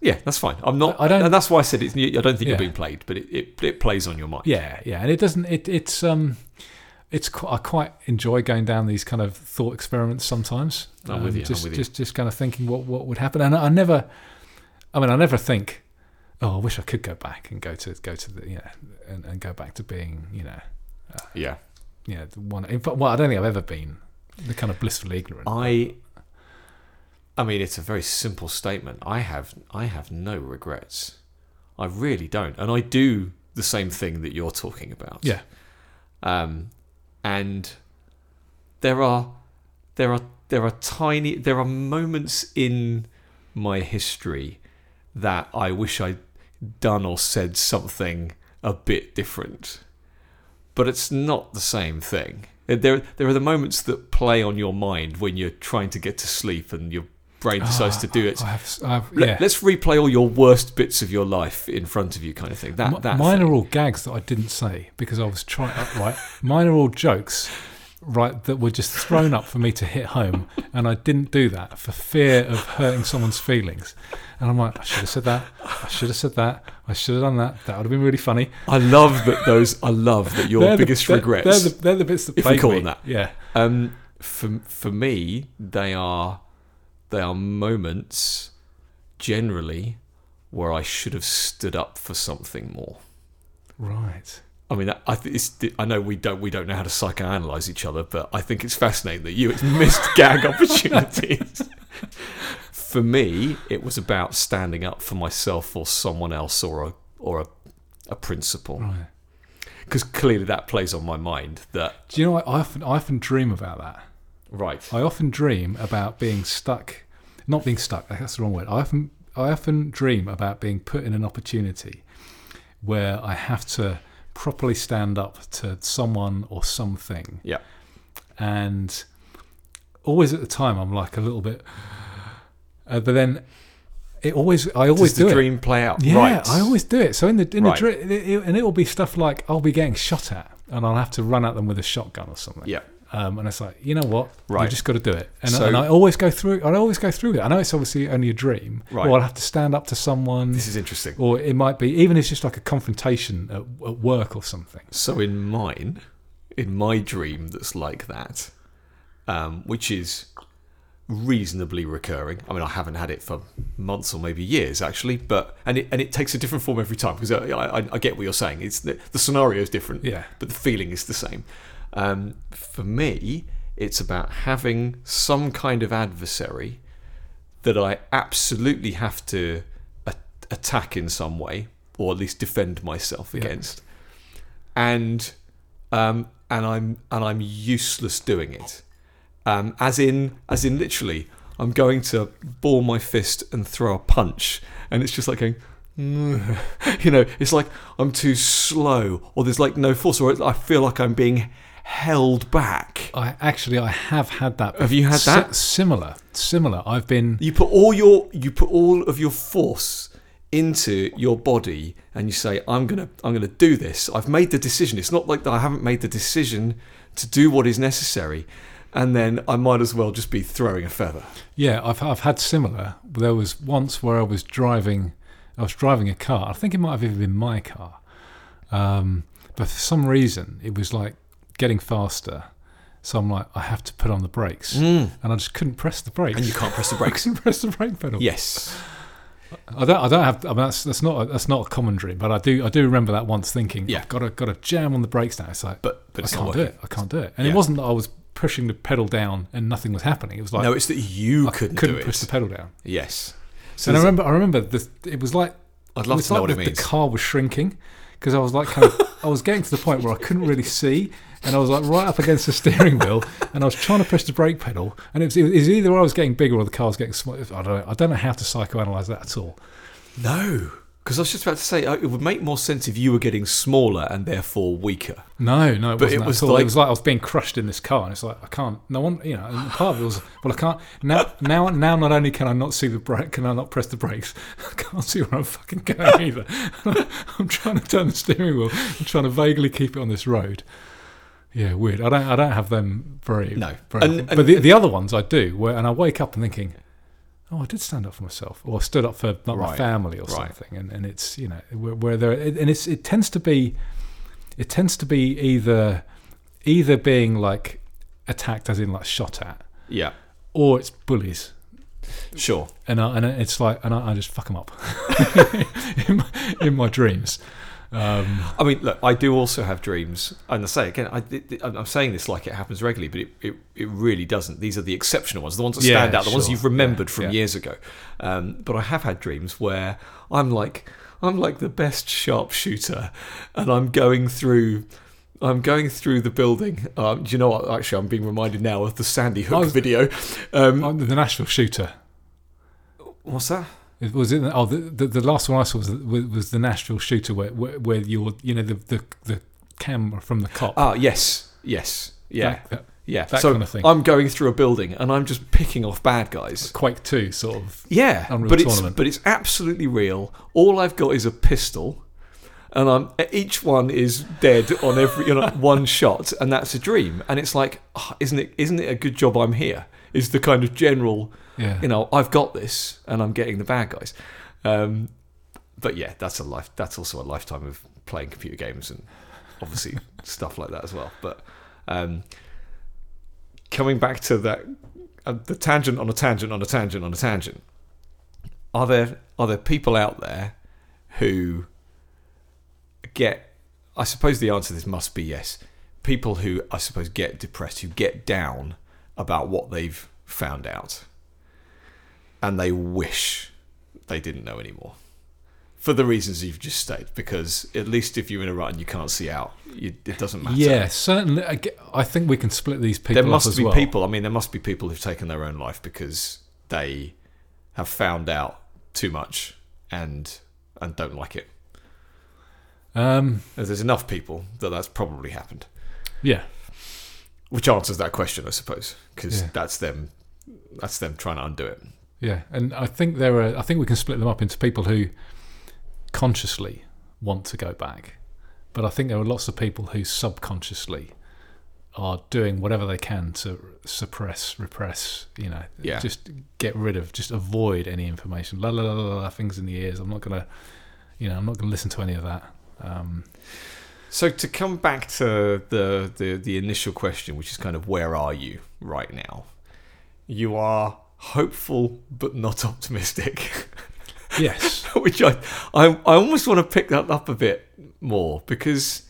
Yeah, that's fine. I'm not. I don't- and that's why I said it's. I don't think Yeah. you're being played, but it, it, it plays on your mind. Yeah, yeah, and it doesn't. It it's um, it's I quite enjoy going down these kind of thought experiments sometimes. I'm with Um, you, I'm Just with you. just just kind of thinking what what would happen, and I, I never. I mean, I never think. Oh, I wish I could go back and go to go to the you know and, and go back to being you know Yeah. you know the one. In fact, well, I don't think I've ever been the kind of blissfully ignorant. I. I mean, it's a very simple statement. I have I have no regrets. I really don't, and I do the same thing that you're talking about. yeah, um, and there are there are there are tiny there are moments in my history that I wish I'd done or said something a bit different, but it's not the same thing. There there are the moments that play on your mind when you're trying to get to sleep and your brain decides to do it. I have, I have, Let, Ah, yeah. Let's replay all your worst bits of your life in front of you, kind of thing. That M- that mine thing. are all gags that I didn't say because I was trying. Right, mine are all jokes, right, that were just thrown up for me to hit home, and I didn't do that for fear of hurting someone's feelings. And I'm like, I should have said that. I should have said that. I should have done that. That would have been really funny. I love that those. I love that your They're the- biggest they're- regrets. They're the, they're the bits that If we call me. them that. Yeah. um, for for me, they are they are moments generally where I should have stood up for something more. Right. I mean, I th- it's, I know we don't we don't know how to psychoanalyze each other, but I think it's fascinating that you missed gag opportunities. for me, it was about standing up for myself or someone else or a or a, a principle, Right. because clearly that plays on my mind. That Do you know what? I often, I often dream about that. right, I often dream about being stuck, not being stuck. That's the wrong word. I often, I often dream about being put in an opportunity where I have to properly stand up to someone or something, yeah, and always at the time I'm like a little bit, uh, but then it always, I always Does do the it. dream play out? Yeah, right. I always do it. So in the in Right. the dream, and it will be stuff like I'll be getting shot at, and I'll have to run at them with a shotgun or something. Yeah. Um, and it's like, you know what? Right. You just got to do it. And, So- and I always go through. I always go through it. I know it's obviously only a dream, Right. or I'll have to stand up to someone, This is interesting. or it might be even if it's just like a confrontation at, at work or something. So in mine, in my dream that's like that, um, which is reasonably recurring. I mean, I haven't had it for months or maybe years actually, but and it and it takes a different form every time because I, I, I get what you're saying. It's the, the scenario is different, Yeah. but the feeling is the same. Um, for me, it's about having some kind of adversary that I absolutely have to a- attack in some way, or at least defend myself Yeah. against, and um, and I'm and I'm useless doing it. Um, as in, as in, literally, I'm going to ball my fist and throw a punch, and it's just like going, "Mm." you know, it's like I'm too slow, or there's like no force, or I feel like I'm being held back. I actually I have had that. Have you had Si- that? similar, similar. I've been. You put all your you put all of your force into your body and you say I'm going to I'm to do this. I've made the decision. It's not like that I haven't made the decision to do what is necessary and then I might as well just be throwing a feather. Yeah, I've I've had similar. There was once where I was driving, I was driving a car. I think it might have even been my car, um, but for some reason it was like getting faster. So I'm like, I have to put on the brakes, mm. and I just couldn't press the brakes. And you can't press the I brakes. couldn't press the brake pedal. yes. I don't. I don't have. I mean, that's that's not a, that's not a common dream, but I do. I do remember that once thinking, Yeah. I've got to got to jam on the brakes now. It's like, But but I it's can't do it. I can't do it. And Yeah. it wasn't that I was pushing the pedal down and nothing was happening. It was like No, it's that you I couldn't, couldn't push the pedal down. yes. So and I remember, I remember this. It was like I'd love to know like what the, it means. The car was shrinking because I was like, kind of, I was getting to the point where I couldn't really see, and I was like right up against the steering wheel, and I was trying to push the brake pedal, and it was, it was either I was getting bigger or the car was getting smaller. I don't know. I don't know how to psychoanalyze that at all. No. Because I was just about to say, uh, it would make more sense if you were getting smaller and therefore weaker. No, no, it But it was like- it was like I was being crushed in this car, and it's like I can't. No one, you know. And part of it was, well, I can't now. Now, now, not only can I not see the brake, can I not press the brakes? I can't see where I'm fucking going either. I'm trying to turn the steering wheel. I'm trying to vaguely keep it on this road. Yeah, weird. I don't. I don't have them very. No. very And- and- but the, the other ones I do. Where and I wake up and thinking, oh, I did stand up for myself, or I stood up for like, my family or right. something. And, and it's you know where, where there and it's it tends to be, it tends to be either either being like attacked as in like shot at, Yeah, or it's bullies. sure. And I, and it's like and I, I just fuck them up in, my, in my dreams. Um, I mean, look, I do also have dreams, and I say again, I, I'm saying this like it happens regularly, but it, it, it really doesn't. These are the exceptional ones, the ones that Yeah, stand out, the ones you've remembered Yeah, from yeah. years ago. Um, but I have had dreams where I'm like, I'm like the best sharpshooter, and I'm going through. I'm going through the building. Um, do you know what? Actually, I'm being reminded now of the Sandy Hook Oh, video. Um, I'm the Nashville shooter. what's that? It was it. Oh, the, the the last one I saw was was, was the Nashville shooter, where where, where you're you know the, the the camera from the cop. Ah, yes, yes, yeah, That- that yeah. that so kind of thing. I'm going through a building and I'm just picking off bad guys. Quake Two sort of. Yeah, Unreal but it's but it's absolutely real. All I've got is a pistol, and I'm each one is dead on every you know one shot, and that's a dream. And it's like, oh, isn't it? Isn't it a good job I'm here? Is the kind of general, Yeah. you know, I've got this, and I'm getting the bad guys. Um, but yeah, that's a life. That's also a lifetime of playing computer games and obviously stuff like that as well. But um, coming back to that, uh, the tangent on a tangent on a tangent on a tangent. Are there are there people out there who get? I suppose the answer to this must be yes. People who I suppose get depressed, who get down about what they've found out, and they wish they didn't know anymore. For the reasons you've just stated, because at least if you're in a rut and you can't see out, you, it doesn't matter. Yeah, certainly. I think we can split these people. there must be well. people. I mean, there must be people who've taken their own life because they have found out too much and and don't like it. Um, There's enough people that that's probably happened, yeah, which answers that question, I suppose, because Yeah. that's them. That's them trying to undo it. Yeah, and I think there are. I think we can split them up into people who consciously want to go back, but I think there are lots of people who subconsciously are doing whatever they can to suppress, repress. You know, Yeah. just get rid of, just avoid any information. La la la la, la things in the ears. I'm not gonna, you know, I'm not gonna listen to any of that. Um, So to come back to the, the the initial question, which is kind of where are you right now? You are hopeful but not optimistic. yes. which I, I I almost want to pick that up a bit more because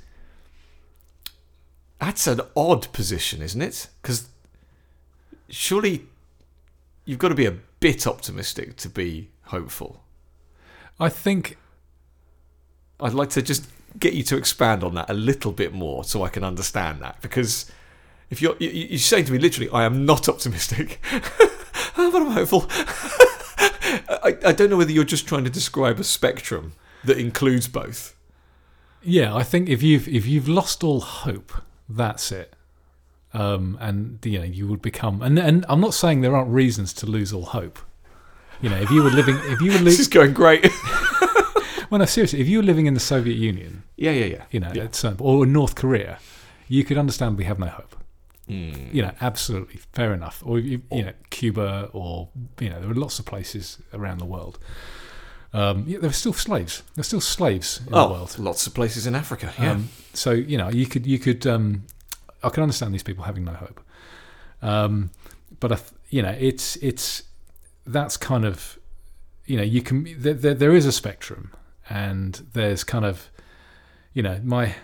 that's an odd position, isn't it? Because surely you've got to be a bit optimistic to be hopeful. I think I'd like to just get you to expand on that a little bit more so I can understand that because if you're you, you- you're saying to me literally I am not optimistic but I'm hopeful I, I don't know whether you're just trying to describe a spectrum that includes both Yeah, I think if you've if you've lost all hope, that's it. Um, and you know you would become and and I'm not saying there aren't reasons to lose all hope. You know, if you were living if you were this li- is going great well, no, seriously, if you were living in the Soviet Union, yeah yeah yeah you know, Yeah. at some- or North Korea, you could understand we have no hope. Hmm. You know, absolutely fair enough. Or you, you know, Cuba, or you know, there are lots of places around the world. Um, yeah, there are still slaves. There are still slaves in the oh world. lots of places in Africa yeah Um, so you know, you could you could um, I can understand these people having no hope, um, but I, you know, it's it's that's kind of you know you can there, there, there is a spectrum, and there's kind of you know my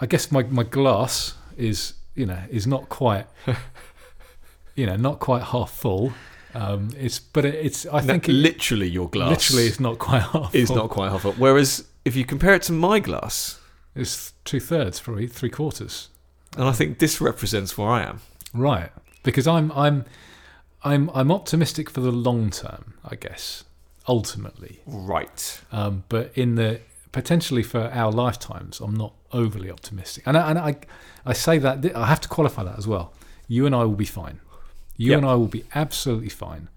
I guess my my glass is you know is not quite you know not quite half full. Um, it's but it, it's I think it, literally your glass literally it's not quite half. is full. not quite half full whereas if you compare it to my glass It's two thirds, probably three quarters. and I think this represents where I am Right, because I'm I'm I'm I'm optimistic for the long term. I guess ultimately. Right. Um, but in the potentially for our lifetimes, I'm not overly optimistic. And I, and I, I say that I have to qualify that as well. You and I will be fine. You Yep. and I will be absolutely fine,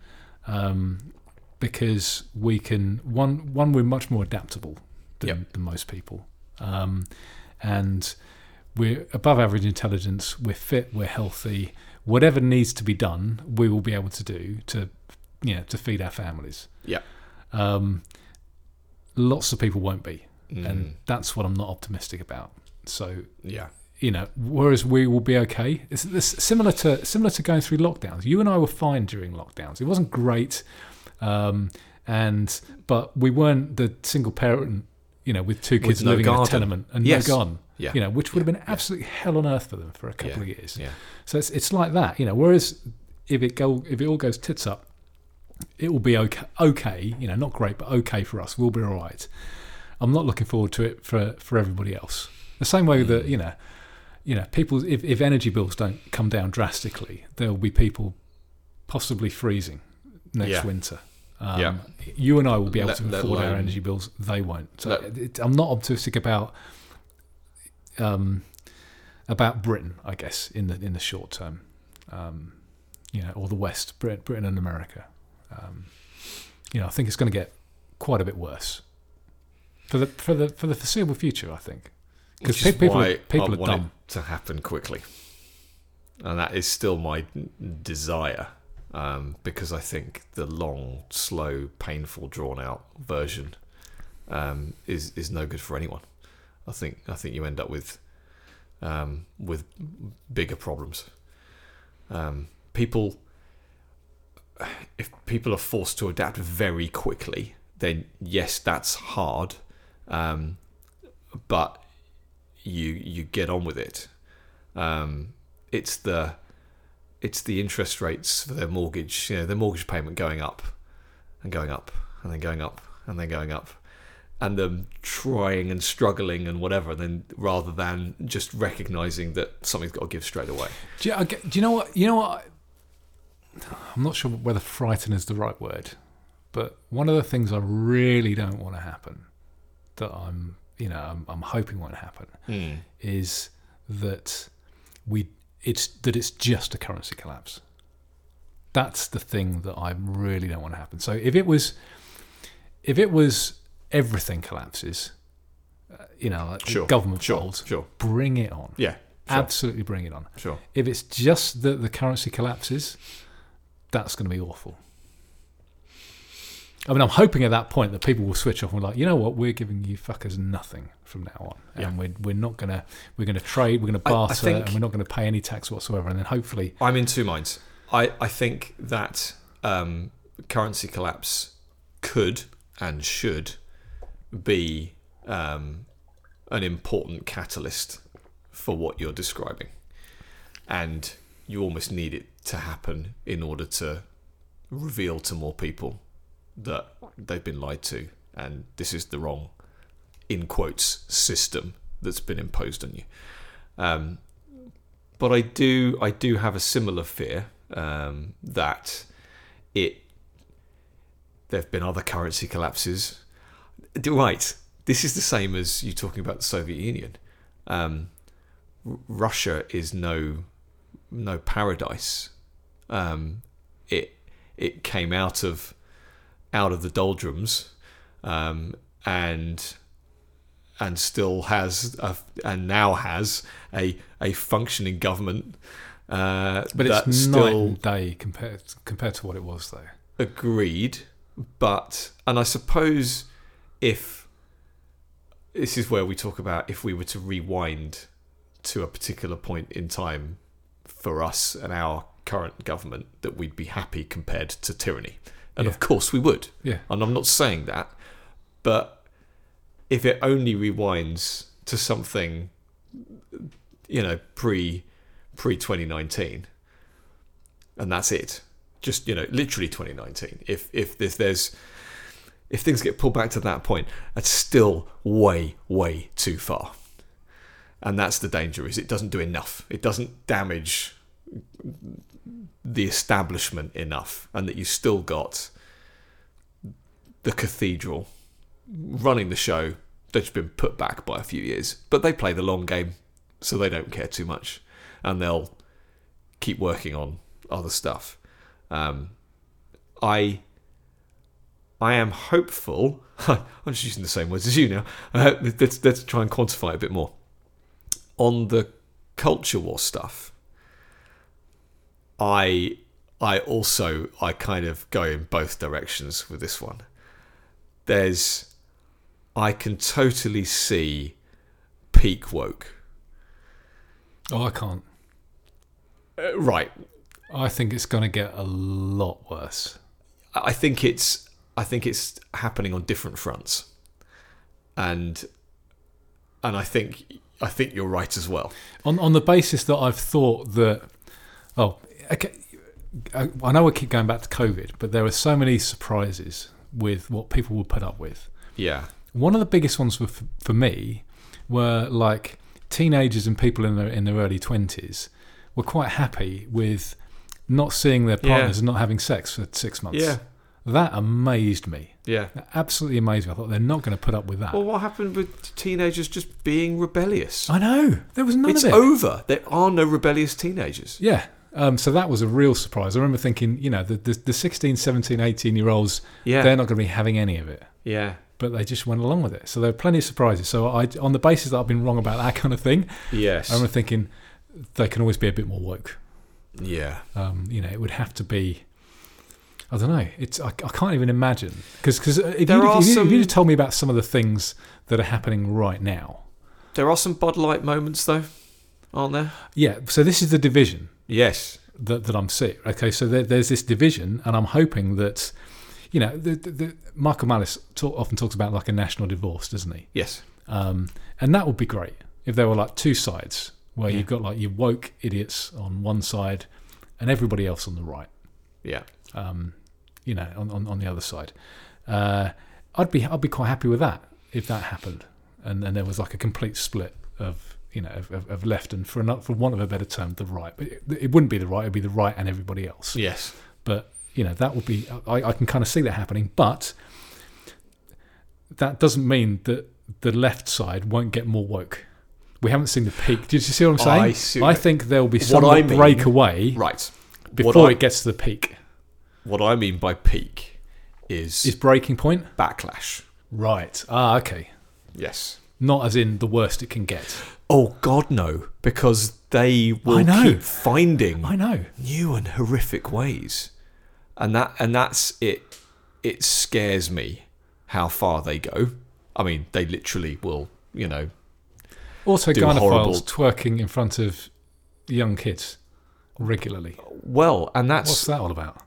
um, because we can one one we're much more adaptable than, Yep. than most people, um, and we're above average intelligence. We're fit. We're healthy. Whatever needs to be done, we will be able to do to, you know, to feed our families. Yeah. Um, lots of people won't be, Mm. and that's what I'm not optimistic about. So yeah. you know, whereas we will be okay. It's, it's similar to similar to going through lockdowns. You and I were fine during lockdowns. It wasn't great, um, and but we weren't the single parent, you know, with two With kids no living in a tenement and Yes. no garden. Yeah. You know, which would have Yeah. been absolutely hell on earth for them for a couple Yeah. of years. Yeah. So it's it's like that, you know. Whereas if it go if it all goes tits up, it will be okay. Okay, you know, not great, but okay for us. We'll be all right. I'm not looking forward to it for for everybody else. The same way that you know, you know, people if if energy bills don't come down drastically, there will be people possibly freezing next Yeah. winter. Um, Yeah. You and I will be able Let- to afford our energy bills. They won't. So Let- it, I'm not optimistic about um, about Britain, I guess, in the in the short term, um, you know, or the West, Britain, Britain and America. Um, you know, I think it's going to get quite a bit worse for the for the for the foreseeable future. I think because is people are, people I are want dumb. it to happen quickly, and that is still my desire. Um, because I think the long, slow, painful, drawn-out version um, is is no good for anyone. I think I think you end up with um, with bigger problems. Um, people, if people are forced to adapt very quickly, then yes, that's hard. Um, but you you get on with it. Um, it's the it's the interest rates for their mortgage, you know, their mortgage payment going up and going up and then going up and then going up, and them trying and struggling and whatever. Then rather than just recognizing that something's got to give straight away. Do you, do you know what? You know what? I'm not sure whether frighten is the right word, but one of the things I really don't want to happen, that I'm, you know, I'm, I'm hoping won't happen, is that we it's that it's just a currency collapse. That's the thing that I really don't want to happen. So if it was, if it was everything collapses, uh, you know, like Sure, government sure, folds, sure. bring it on. Yeah, sure, Absolutely bring it on. sure. If it's just that the currency collapses, that's going to be awful. I mean, I'm hoping at that point that people will switch off and be like, you know what, we're giving you fuckers nothing from now on, Yeah. and we're we're not gonna we're gonna trade, we're gonna I- I barter, and we're not gonna pay any tax whatsoever, and then hopefully, I'm in two minds. I, I think that um, currency collapse could and should be um, an important catalyst for what you're describing. And you almost need it to happen in order to reveal to more people that they've been lied to and this is the wrong, in quotes, system that's been imposed on you. Um, but I do I do have a similar fear um, that it there have been other currency collapses. Right, this is the same as you talking about the Soviet Union. Um, Russia is no no paradise. Um, it it came out of out of the doldrums um, and and still has a, and now has a a functioning government. Uh, but it's still night and day compared compared to what it was though. agreed, but and I suppose if this is where we talk about if we were to rewind to a particular point in time for us and our current government, that we'd be happy compared to tyranny, and Yeah. of course we would. Yeah, And I'm not saying that, but if it only rewinds to something, you know, pre pre 2019, and that's it, just you know, literally 2019. If if there's there's if things get pulled back to that point, that's still way way too far, and that's the danger. Is it doesn't do enough. It doesn't damage the establishment enough, and that you still got the cathedral, running the show. They've been put back by a few years, but they play the long game, so they don't care too much, and they'll keep working on other stuff. Um, I I am hopeful. I'm just using the same words as you now. Uh, let's let's try and quantify a bit more. On the culture war stuff, I I also I kind of go in both directions with this one. There's I can totally see peak woke. Oh, I can't. Uh, right. I think it's going to get a lot worse. I think it's I think it's happening on different fronts, and and I think I think you're right as well. On on the basis that I've thought that, oh, okay, I, I know we keep going back to COVID, but there were so many surprises with what people would put up with. Yeah, One of the biggest ones for for me were like teenagers and people in their in their early twenties were quite happy with not seeing their Yeah. partners and not having sex for six months. yeah, That amazed me. yeah. That absolutely amazed me. I thought they're not going to put up with that. Well, what happened with teenagers just being rebellious? I know. There was none It's of it. over. There are no rebellious teenagers. Yeah. Um, so that was a real surprise. I remember thinking, you know, the, the, the 16, 17, 18 year olds, Yeah, they're not going to be having any of it. yeah, But they just went along with it. So there are plenty of surprises. So I, on the basis that I've been wrong about that kind of thing, yes, I remember thinking they can always be a bit more woke. yeah. Um, you know, it would have to be. I don't know. It's I, I can't even imagine because if, There you, are if, you, if some- you told me about some of the things that are happening right now, There are some Bud Light moments though, aren't there? yeah. So this is the division. Yes. that, that I'm sick. Okay, so there, there's this division, and I'm hoping that, you know, the, the, Michael Malice talk, often talks about like a national divorce, doesn't he? Yes. Um, and that would be great if there were like two sides where Yeah. you've got like your woke idiots on one side and everybody else on the right. Yeah. Um, you know, on, on, on the other side. Uh, I'd be I'd be quite happy with that if that happened, and and there was like a complete split of you know of, of, left and for not for want of a better term the right, but it, it wouldn't be the right; it'd be the right and everybody else. Yes. But you know that would be I, I can kind of see that happening, but that doesn't mean that the left side won't get more woke. We haven't seen the peak. Did you see what I'm saying? I see what- think there will be some I mean- breakaway Right. before I, it gets to the peak. what I mean by peak is, Is breaking point? backlash. Right. Ah, okay. Yes. Not as in the worst it can get. Oh God, no! Because they will I know. keep finding I know. new and horrific ways, and that and that's it. It scares me how far they go. I mean, they literally will. You know, Also, Do horrible- twerking in front of young kids regularly. well, and that's What's that all about?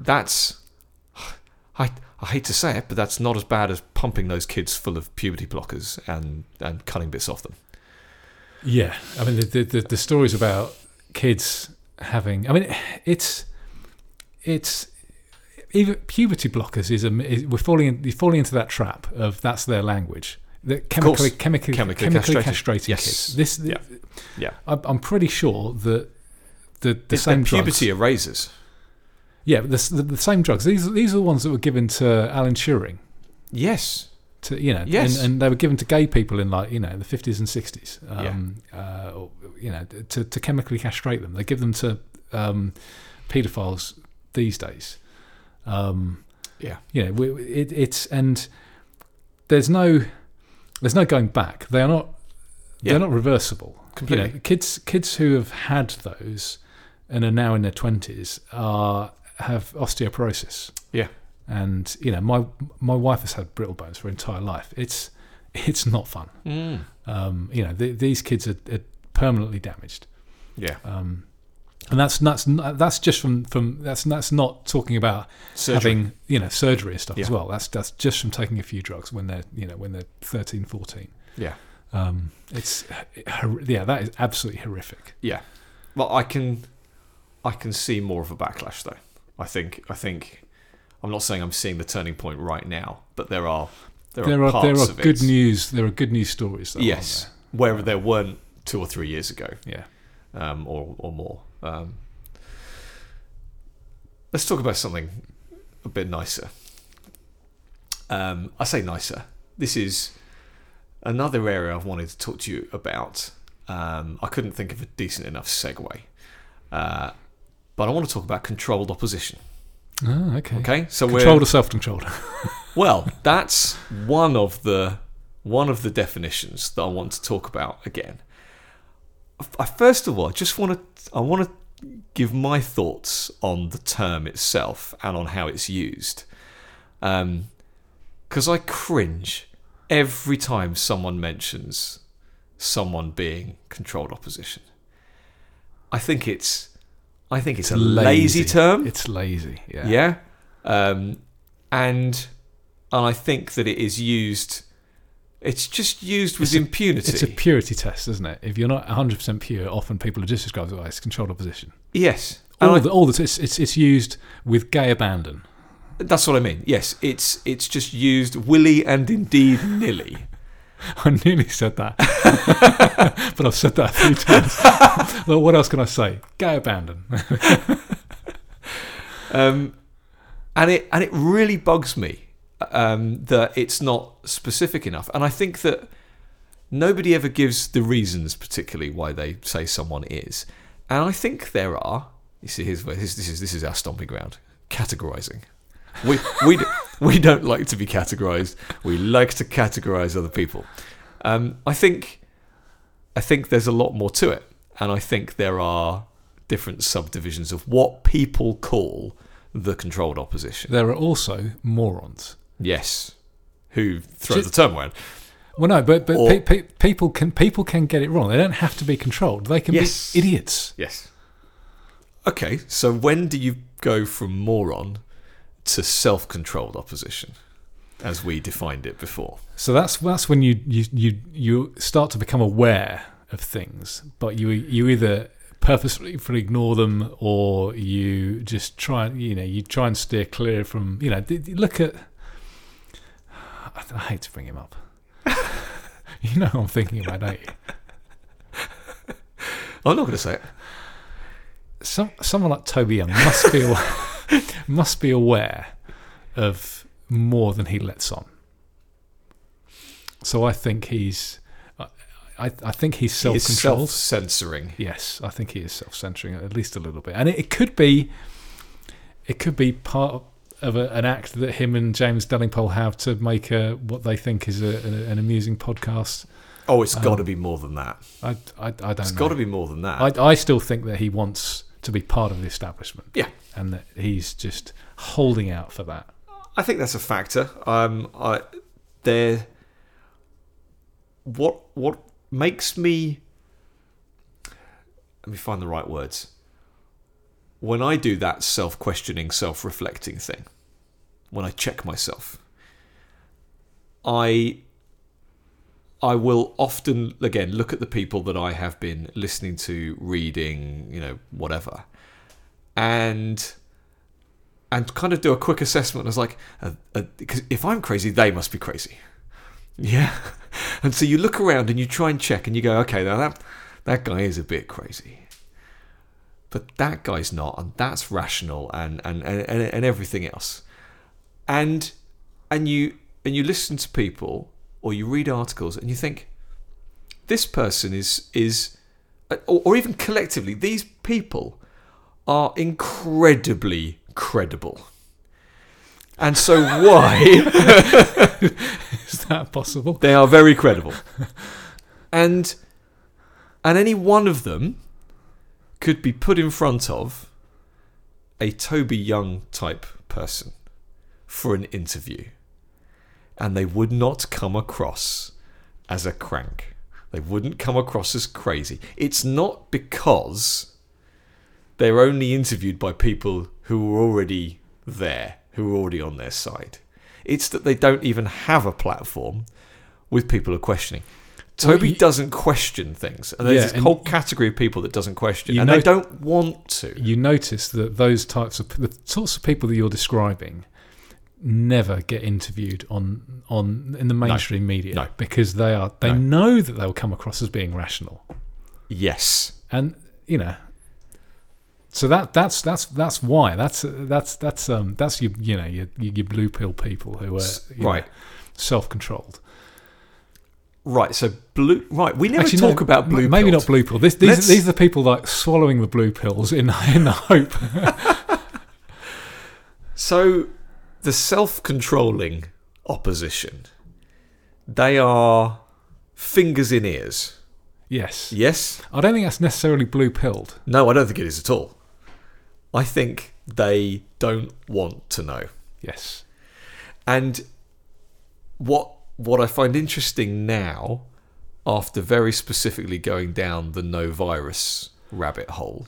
that's. I I hate to say it, but that's not as bad as pumping those kids full of puberty blockers and and cutting bits off them. Yeah, I mean the the, the, stories about kids having. I mean, it's it's even puberty blockers is a is, we're falling in, you're falling into that trap of that's their language. The chemically chemically Chemically chemically, castrated. castrating Yes. kids. This Yeah. Yeah. I'm, pretty sure that the the It's same drugs. puberty erasers. Yeah, the, the, the same drugs. These these are the ones that were given to Alan Turing. Yes. To you know, Yes. and, and they were given to gay people in like you know the fifties and sixties. Um, uh, or, you know, to, to chemically castrate them. They give them to um, paedophiles these days. Um, Yeah. you know, we, it, it's and there's no there's no going back. They are not Yeah. they're not reversible. Completely. You know, kids kids who have had those and are now in their twenties are have osteoporosis. Yeah. And you know, my my wife has had brittle bones for her entire life. It's it's not fun. Mm. Um, you know, th these kids are, are permanently damaged. Yeah. Um, and that's that's that's just from from that's that's not talking about Surgery. having you know surgery and stuff as well. That's that's just from taking a few drugs when they're you know when they're 13, 14. Yeah. Um, it's yeah, that is absolutely horrific. Yeah. Well, I can, I can see more of a backlash though. I think. I think. I'm not saying I'm seeing the turning point right now, but there are there, There are, are there are good it, news. There are good news stories. Though, Yes, where there weren't two or three years ago, Yeah, um, or or more. Um, let's talk about something a bit nicer. um, I say nicer. This is another area I've wanted to talk to you about. Um, I couldn't think of a decent enough segue, uh, but I want to talk about controlled opposition. Oh, okay. Okay, so Controlled or self-controlled? well. That's one of the one of the definitions that I want to talk about again. I, first of all, I just want to I want to give my thoughts on the term itself and on how it's used, um, because I cringe every time someone mentions someone being controlled opposition. I think it's I think it's a lazy, term. It's lazy. Yeah. Yeah. Um, and and I think that it is used. It's just used with It's a- impunity. It's a purity test, isn't it? If you're not 100% pure, often people are just described as controlled opposition. yes, and All I- the, all the, it's, it's, it's used with gay abandon. that's what I mean. Yes, it's it's just used willy and indeed nilly. I nearly said that, but I've said that a few times. well, what else can I say? Gay abandon. Um, and it and it really bugs me um, that it's not specific enough. And I think that nobody ever gives the reasons, particularly why they say someone is. And I think there are. You see, here's where this, this is this is our stomping ground. Categorizing. We we we don't like to be categorized. We like to categorize other people. Um, I think I think there's a lot more to it, and I think there are different subdivisions of what people call the controlled opposition. There are also morons. Yes, who throw Just- the term around. Well, no, but but Or- pe- pe- people can people can get it wrong. They don't have to be controlled. They can Yes. be idiots. Yes. Okay, so when do you go from moron to self-controlled opposition, as we defined it before? So that's that's when you you you you start to become aware of things, but you you either purposefully ignore them or you just try and you know you try and steer clear from you know look at I, I hate to bring him up. you know who I'm thinking about, don't you? I'm not going to say it. Some someone like Toby Young must be aware, must be aware of more than he lets on. So I think he's I I, think he's self-controlled. self-censoring. Yes, I think he is self-censoring at least a little bit, and it, it could be, it could be part of a, an act that him and James Delingpole have to make a what they think is a, an, an amusing podcast. Oh, it's Um, got to be more than that. I I, I don't It's got to be more than that. I I still think that he wants to be part of the establishment. Yeah. and that he's just holding out for that. I think that's a factor. Um, I there. What what makes me? Let me find the right words. When I do that self-questioning, self-reflecting thing, when I check myself, I I will often again look at the people that I have been listening to, reading, you know, whatever, and and kind of do a quick assessment. I was like, uh, uh, because if I'm crazy, they must be crazy. Yeah, and so you look around and you try and check, and you go, okay, now that that guy is a bit crazy, but that guy's not, and that's rational, and and and, and, everything else, and and you and you listen to people or you read articles and you think this person is is uh, or, or even collectively these people are incredibly credible and so why Is that possible? they are very credible and and any one of them could be put in front of a Toby Young type person for an interview and they would not come across as a crank. They wouldn't come across as crazy. It's not because they're only interviewed by people who are already there, who are already on their side. It's that they don't even have a platform with people who are questioning. Well, Toby you- doesn't question things, and there's Yeah, this and- whole category of people that doesn't question, and they don't want to. You notice that those types of the sorts of people that you're describing never get interviewed on on in the mainstream media No. because they are they No. know that they'll come across as being rational Yes, and you know So that that's that's that's why that's that's that's um that's your you know your your blue pill people who are right. self-controlled. Right. So blue. Right. We never Actually, talk no, about blue. Maybe pills. not blue pill. This, these Let's- these are the people like swallowing the blue pills in in the hope. So the self-controlling opposition, they are fingers in ears. yes, Yes. I don't think that's necessarily blue pilled. No, I don't think it is at all. I think they don't want to know. Yes, And what what I find interesting now, after very specifically going down the no virus rabbit hole,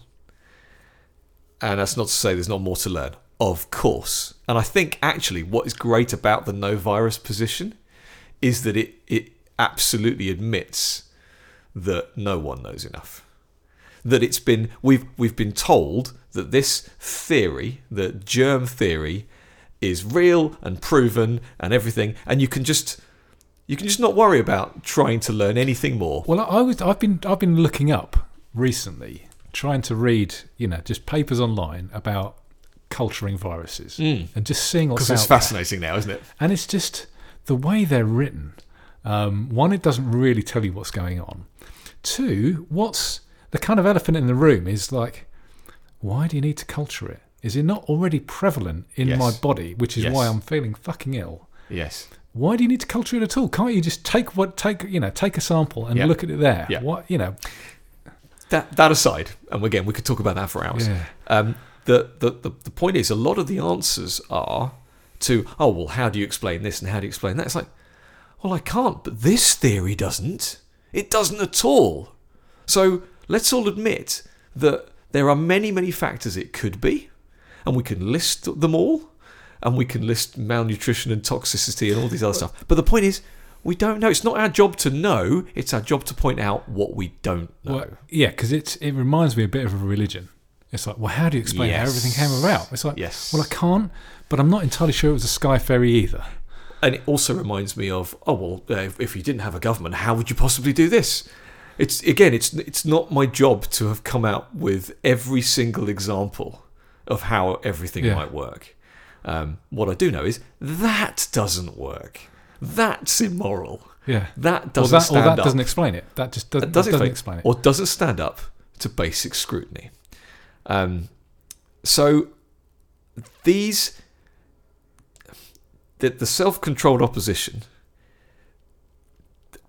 and that's not to say there's not more to learn, of course. And I think actually what is great about the no virus position is that it it absolutely admits that no one knows enough. That it's been we've we've been told that this theory, that germ theory, is real and proven and everything, and you can just you can just not worry about trying to learn anything more. Well, I was I've been I've been looking up recently, trying to read you know just papers online about culturing viruses and just seeing what's Because it's there. fascinating now, isn't it? and it's just the way they're written. Um, one, it doesn't really tell you what's going on. Two, what's the kind of elephant in the room is like, why do you need to culture it? Is it not already prevalent in Yes. my body, which is Yes. why I'm feeling fucking ill? Yes. Why do you need to culture it at all? Can't you just take what take you know take a sample and Yeah. look at it there? Yeah. What you know? That that aside, and again we could talk about that for hours. Yeah. Um, the, the, the, the point is, a lot of the answers are to, oh, well, how do you explain this and how do you explain that? It's like, well, I can't, but this theory doesn't. It doesn't at all. So let's all admit that there are many, many factors it could be, and we can list them all, and we can list malnutrition and toxicity and all these other stuff. But the point is, we don't know. It's not our job to know, it's our job to point out what we don't know. Well, yeah, because it's it reminds me a bit of a religion. It's like, well, how do you explain how everything came about? It's like, Yes. well, I can't, but I'm not entirely sure it was a sky fairy either. And it also reminds me of, oh well, uh, if you didn't have a government, how would you possibly do this? It's again, it's it's not my job to have come out with every single example of how everything Yeah. might work. Um, what I do know is that doesn't work. That's immoral. Yeah. That Or doesn't that, or that doesn't explain it. That just doesn't, That doesn't, doesn't explain, explain it. or doesn't stand up to basic scrutiny. Um, so these the, the self-controlled opposition.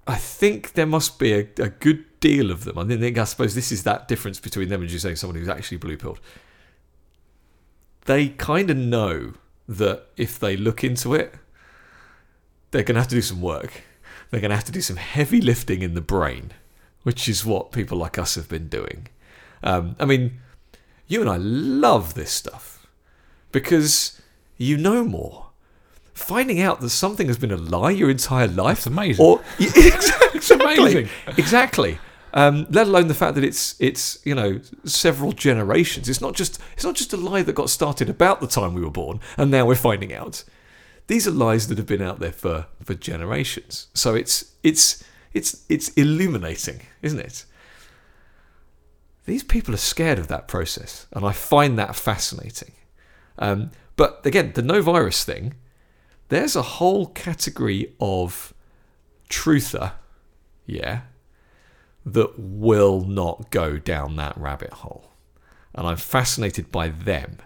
I think there must be a, a good deal of them. I think I suppose this is that difference between them and you saying someone who's actually blue pilled. They kind of know that if they look into it, they're going to have to do some work. They're going to have to do some heavy lifting in the brain, which is what people like us have been doing. Um, I mean, you and I love this stuff because you know more. Finding out that something has been a lie your entire life, It's amazing. or it's amazing. exactly. Um, let alone the fact that it's it's you know several generations. It's not just it's not just a lie that got started about the time we were born, and now we're finding out. These are lies that have been out there for for generations. So it's it's it's it's illuminating, isn't it? These people are scared of that process, and I find that fascinating. Um, but again, the no virus thing, there's a whole category of truther, yeah, that will not go down that rabbit hole. And I'm fascinated by them.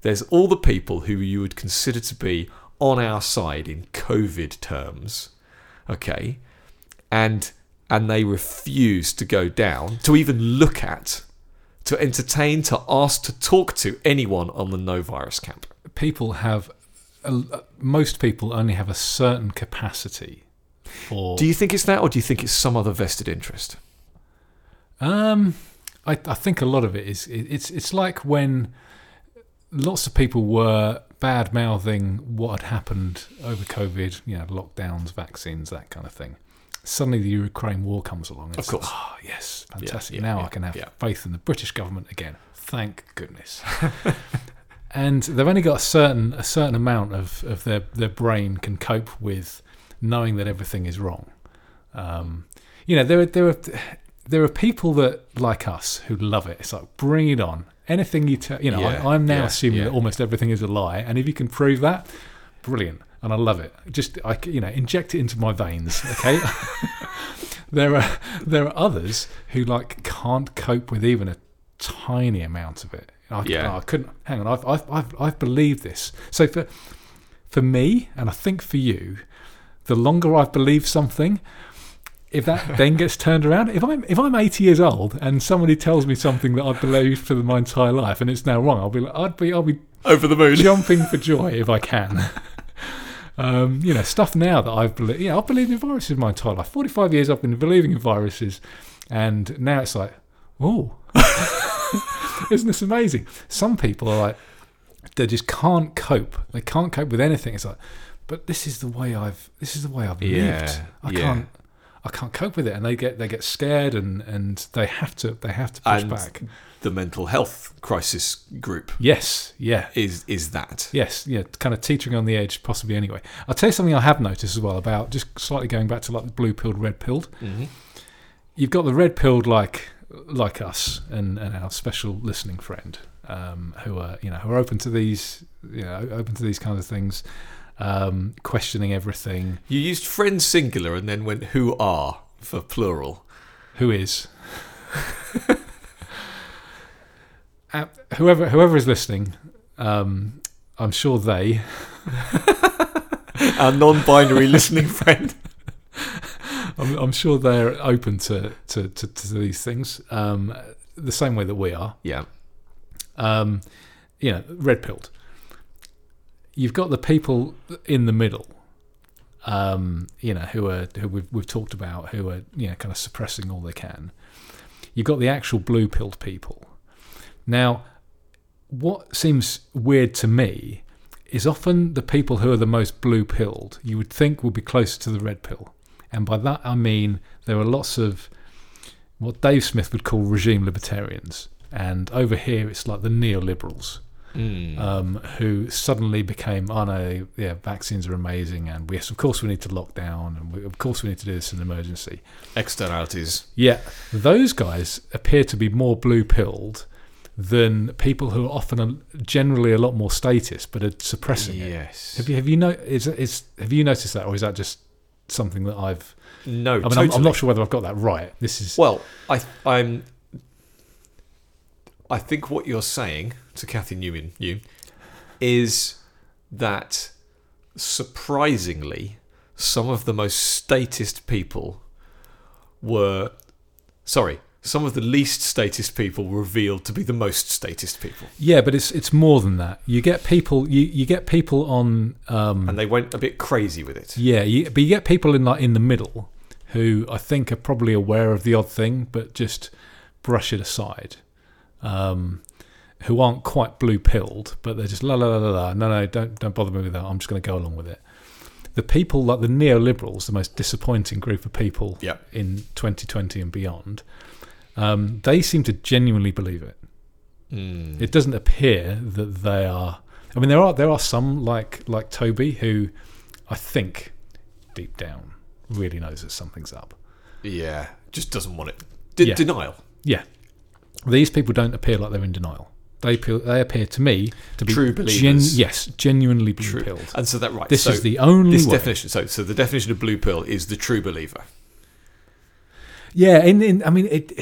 There's all the people who you would consider to be on our side in COVID terms, okay, and and they refuse to go down, to even look at, to entertain, to ask, to talk to anyone on the no virus camp. people have, most people only have a certain capacity for. Do you think it's that, or do you think it's some other vested interest? Um, I, I think a lot of it is it, it's it's like when lots of people were bad mouthing what had happened over COVID, you know, lockdowns, vaccines, that kind of thing. Suddenly, the Ukraine war comes along. And Of course. like, oh yes, fantastic. yeah, now yeah, I can have yeah. faith in the British government again. Thank goodness. and they've only got a certain a certain amount of, of their their brain can cope with knowing that everything is wrong. Um, you know, there are there are there are people that like us who love it. It's like bring it on. anything you tell, you know, Yeah, I, I'm now yeah, assuming yeah. that almost everything is a lie, and if you can prove that, brilliant, and I love it. Just I, you know, inject it into my veins. Okay. there are there are others who like can't cope with even a tiny amount of it. I, Yeah. I couldn't. Hang on, I've, I've I've I've believed this. So for for me, and I think for you, the longer I've believed something, if that then gets turned around, if I'm if I'm 80 years old and somebody tells me something that I've believed for my entire life and it's now wrong, I'll be like, I'd be I'll be Over the moon. jumping for joy if I can. um, you know, stuff now that I've believed. Yeah, I've believed in viruses my entire life. 45 years I've been believing in viruses, and now it's like, oh, isn't this amazing? Some people are like, they just can't cope. They can't cope with anything. It's like, but this is the way I've. This is the way I've Yeah, lived. I yeah. can't. I can't cope with it, and they get they get scared, and and they have to they have to push And back. the mental health crisis group Yes, yeah, is is that. Yes, yeah, kind of teetering on the edge, possibly anyway. I'll tell you something I have noticed as well about just slightly going back to like the blue pilled, red pilled. Mm-hmm. You've got the red pilled like like us and, and our special listening friend, um, who are you know who are open to these you know open to these kinds of things, um, questioning everything. You used friend singular and then went who are for plural. Who is Uh, whoever whoever is listening, um, I'm sure they Our non-binary listening friend. I'm, I'm sure they're open to, to, to, to these things um, the same way that we are. Yeah. Um, you know, red pilled. You've got the people in the middle, um, you know, who are who we've, we've talked about, who are you know kind of suppressing all they can. You've got the actual blue pilled people. Now, what seems weird to me is often the people who are the most blue pilled you would think would be closer to the red pill. And by that I mean there are lots of what Dave Smith would call regime libertarians. And over here it's like the neoliberals Mm. um, who suddenly became, oh no, yeah, vaccines are amazing, and yes, of course we need to lock down, and we, of course we need to do this in an emergency. Externalities. Yeah, those guys appear to be more blue pilled than people who are often a, generally a lot more statist, but are suppressing it. Yes. Have you have you know is is have you noticed that, or is that just something that I've? No, I mean, totally. I'm, I'm not sure whether I've got that right. This is Well, I I'm I think what you're saying to Kathy Newman you is that surprisingly some of the most statist people were sorry, some of the least statist people were revealed to be the most statist people. yeah, but it's it's more than that. You get people you, you get people on um, And they went a bit crazy with it. Yeah, you, but you get people in like in the middle who I think are probably aware of the odd thing, but just brush it aside. Um, who aren't quite blue pilled, but they're just la la la la la. No, no, don't don't bother me with that. I'm just going to go along with it. The people like the neoliberals, the most disappointing group of people Yep. in 2020 and beyond, um, they seem to genuinely believe it. Mm. It doesn't appear that they are. I mean, there are there are some like like Toby who, I think, deep down, really knows that something's up. Yeah, just doesn't want it. De- Yeah. Denial. Yeah, these people don't appear like they're in denial. They appear, they appear to me to be True believers. yes, genuinely blue True. pilled. And so that right. This so is the only this way. definition. So so the definition of blue pill is the true believer. Yeah, in, in I mean it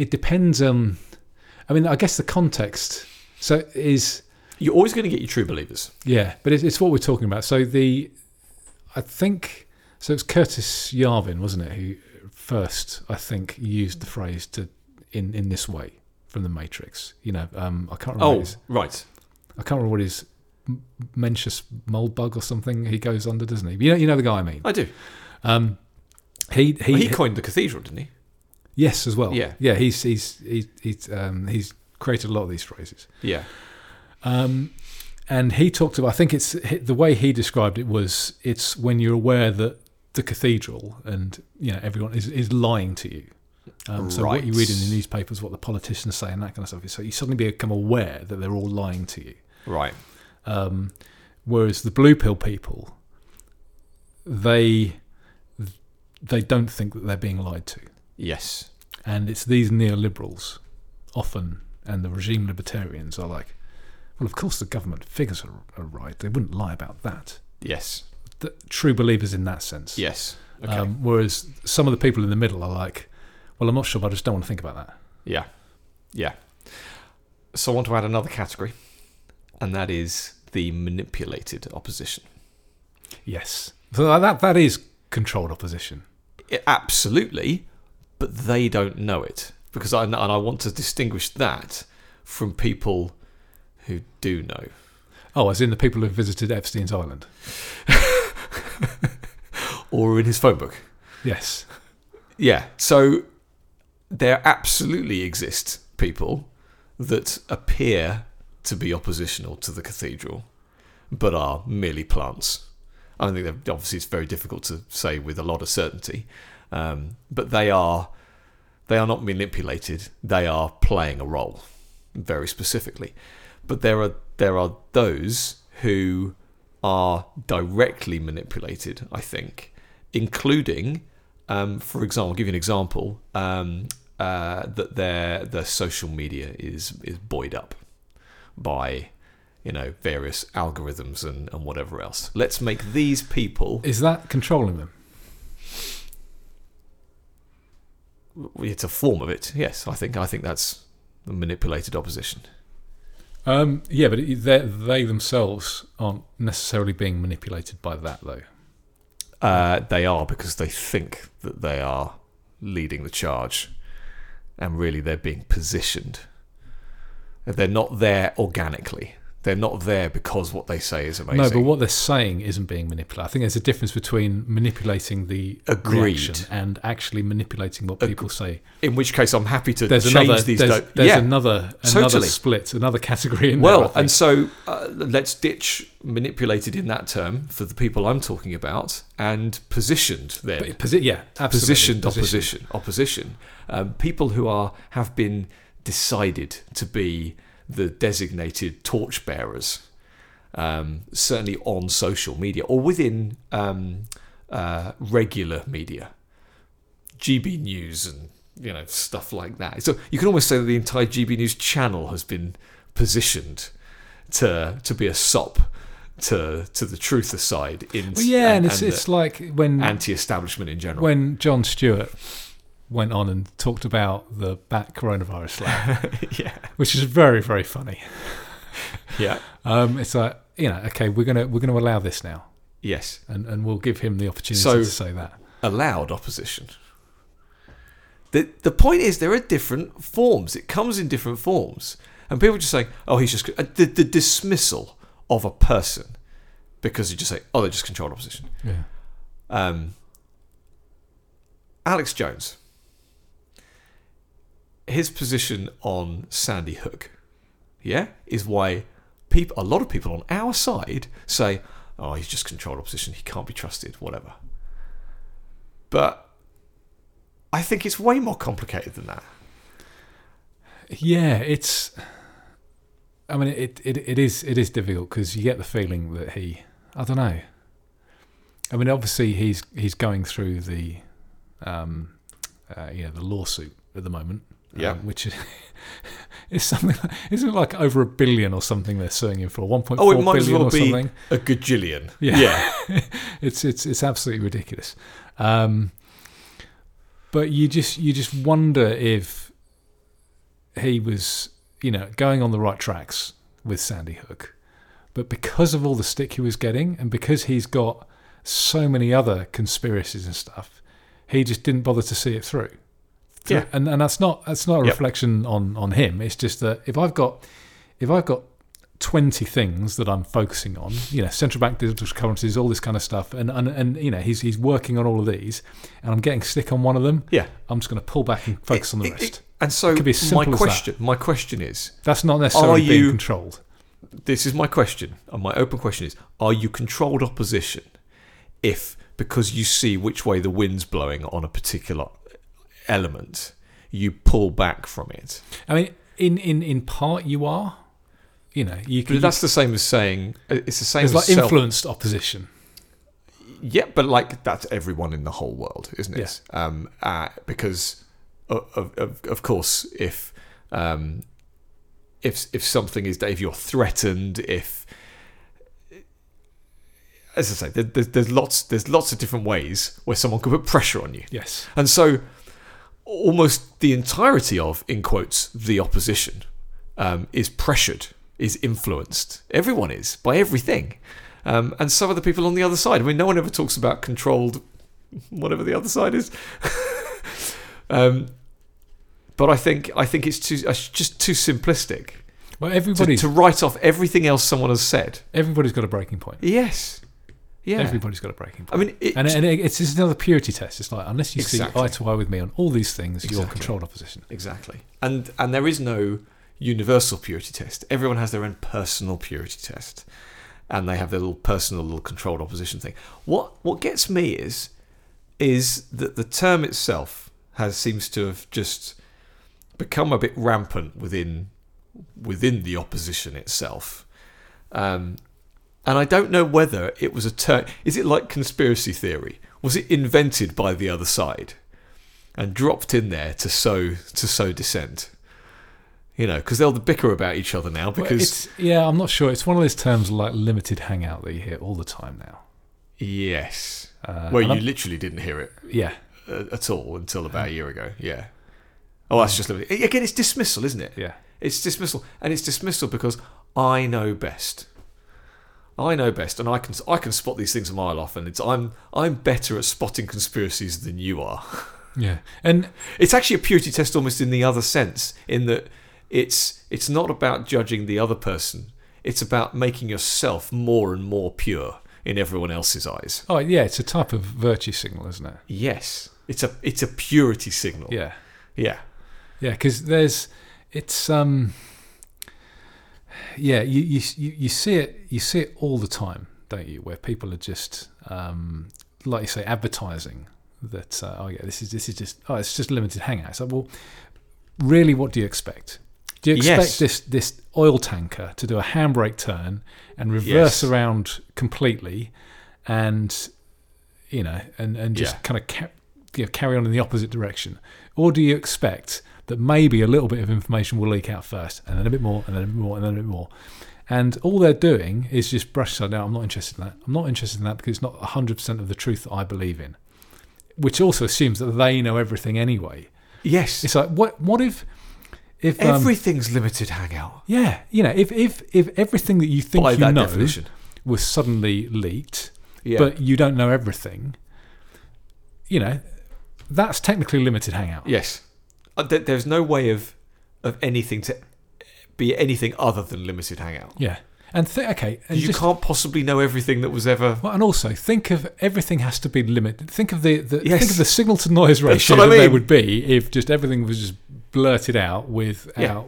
it depends on. I mean, I guess the context. So is You're always going to get your true believers. Yeah, but it's, it's what we're talking about. So the, I think, so it's Curtis Yarvin, wasn't it, who first I think used the phrase to in in this way from the Matrix. You know, um, I can't remember. Oh, his, right. I can't remember what his Mencius Moldbug or something he goes under, doesn't he? You know, you know the guy I mean. I do. Um, he he, Well, he coined the cathedral, didn't he? Yes as well. Yeah. yeah. He's he's he's he's, um, he's created a lot of these phrases. Yeah. Um, and he talked about, I think it's the way he described it was it's when you're aware that the cathedral and you know everyone is, is lying to you. Um, so what you read in the newspapers, what the politicians say, and that kind of stuff. So you suddenly become aware that they're all lying to you. Right. Um, whereas the blue pill people, they they don't think that they're being lied to, Yes. and it's these neoliberals often and the regime libertarians are like, well, of course the government figures are, are right. They wouldn't lie about that. Yes. The, true believers in that sense. Yes. Okay. Um, whereas some of the people in the middle are like, well, I'm not sure, but I just don't want to think about that. yeah. Yeah. So I want to add another category, and that is the manipulated opposition. Yes. So that that is controlled opposition. I- absolutely, but they don't know it because I and I want to distinguish that from people who do know. Oh, as in the people who visited Epstein's Island. Or in his phone book. Yes. Yeah. So there absolutely exist people that appear to be oppositional to the cathedral, but are merely plants. I don't think they're, obviously it's very difficult to say with a lot of certainty, um, but they are they are not manipulated. They are playing a role very specifically. But there are there are those who are directly manipulated. I think, including um, for example, I'll give you an example um, uh, that their their social media is is buoyed up by you know various algorithms and, and whatever else. Let's make these people. Is that controlling them? It's a form of it. Yes, I think I think that's the manipulated opposition. Um, yeah, but it- they they themselves aren't necessarily being manipulated by that, though. Uh, they are because they think that they are leading the charge, and really they're being positioned. They're not there organically. They're not there because what they say is amazing. No, but what they're saying isn't being manipulated. I think there's a difference between manipulating the Agreed. and actually manipulating what people say. In which case, I'm happy to There's change another. these. There's, do- there's yeah. another another totally. split, another category in there. Well, think. and so uh, let's ditch manipulated in that term for the people I'm talking about, and positioned then. But posi- yeah, absolutely. positioned opposition opposition um, people who are have been decided to be the designated torchbearers um, certainly on social media or within um, uh, regular media. GB News and you know stuff like that. So you can almost say that the entire GB News channel has been positioned to to be a sop to to the truth aside in Well, yeah, and, and, it's and it's like when anti-establishment in general. when Jon Stewart went on and talked about the bat coronavirus lab, yeah which is very very funny. yeah Um, it's like you know, okay, we're gonna we're gonna allow this now, yes and and we'll give him the opportunity So- to say that. allowed opposition. The the point is there are different forms. It comes in different forms, and people just say, "Oh, he's just uh, the, the dismissal of a person because you just say, oh, they're just controlled opposition." Yeah. Um, Alex Jones, his position on Sandy Hook, yeah, is why people, a lot of people on our side say, "Oh, he's just controlled opposition. He can't be trusted. Whatever." But I think it's way more complicated than that. Yeah, it's. I mean, it it, it is it is difficult because you get the feeling that he. I don't know. I mean, obviously he's he's going through the, um, uh, you know, the lawsuit at the moment. Yeah. um, which is, is something. Like, isn't it like over a billion or something they're suing him for? One point Oh, four it might as billion well or be something. a gajillion. Yeah. yeah. it's it's it's absolutely ridiculous. Um, but you just you just wonder if he was you know going on the right tracks with Sandy Hook, but because of all the stick he was getting, and because he's got so many other conspiracies and stuff, he just didn't bother to see it through. Yeah. and and that's not that's not a Yep. reflection on on him. It's just that if I've got if I've got 20 things that I'm focusing on, you know, central bank digital currencies, all this kind of stuff. And, and, and you know, he's, he's working on all of these and I'm getting sick on one of them. Yeah. I'm just going to pull back and focus on the It- it- rest. and so could be my simple as that. question, my question is, That's not necessarily Are being you- controlled. this is my question, and my open question is: Are you controlled opposition if, because you see which way the wind's blowing on a particular element, you pull back from it? I mean, in, in, in part you are, you know, you can, But that's the same as saying it's the same as like self- influenced opposition. Yeah, but like that's everyone in the whole world, isn't it? Um, uh, because of, of, of course, if um, if if something is if you're threatened, if as I say, there's, there's lots there's lots of different ways where someone could put pressure on you, Yes. and so almost the entirety of in quotes the opposition um, is pressured, is influenced. Everyone is by everything, um, and some of the people on the other side. I mean, no one ever talks about controlled, whatever the other side is. um, but I think I think it's too uh, just too simplistic Well, to, to write off everything else someone has said. everybody's got a breaking point. Yes, yeah. Everybody's got a breaking point. I mean, it, And, and it, it's just another purity test. It's like unless you Exactly. see eye to eye with me on all these things, you're controlled opposition. Exactly. And and there is no universal purity test. Everyone has their own personal purity test. And they have their little personal little controlled opposition thing. What what gets me is is that the term itself has seems to have just become a bit rampant within within the opposition itself. Um, and I don't know whether it was a turn. Is it like conspiracy theory? Was it invented by the other side and dropped in there to sow to sow dissent? You know, because they'll the bicker about each other now Well, because it's, yeah, I'm not sure. It's one of those terms like limited hangout that you hear all the time now. yes, Uh, well, you I'm- literally didn't hear it yeah, uh, at all until about a year ago. Yeah. Oh, that's just limited. Again, it's dismissal, isn't it? yeah, It's dismissal, and it's dismissal because I know best. I know best, and I can I can spot these things a mile off, and it's I'm I'm better at spotting conspiracies than you are. yeah. And It's actually a purity test, almost in the other sense, in that it's it's not about judging the other person. It's about making yourself more and more pure in everyone else's eyes. oh yeah, it's a type of virtue signal, isn't it? Yes, it's a it's a purity signal. Yeah, yeah, yeah. Because there's it's um yeah you, you you see it you see it all the time, don't you? Where people are just um like you say advertising that uh, oh yeah this is this is just oh it's just limited hangout. It's like well really what do you expect? Do you expect Yes. this this oil tanker to do a handbrake turn and reverse Yes. around completely, and you know, and and just Yeah. kind of ca- you know, carry on in the opposite direction, or do you expect that maybe a little bit of information will leak out first, and then a bit more, and then a bit more, and then a bit more, and all they're doing is just brush aside. No, I'm not interested in that. I'm not interested in that because it's not 100 percent of the truth that I believe in, which also assumes that they know everything anyway. yes. It's like what what if if um, Everything's limited hangout yeah you know if if if everything that you think by you know definition. was suddenly leaked, Yeah, but you don't know everything, you know, that's technically limited hangout. yes, there's no way of of anything to be anything other than limited hangout. Yeah. And th- okay, and you just, can't possibly know everything that was ever. well, and also think of everything has to be limited. Think of the, the Yes. think of the signal to noise ratio what I that there would be if just everything was just blurted out without Yeah.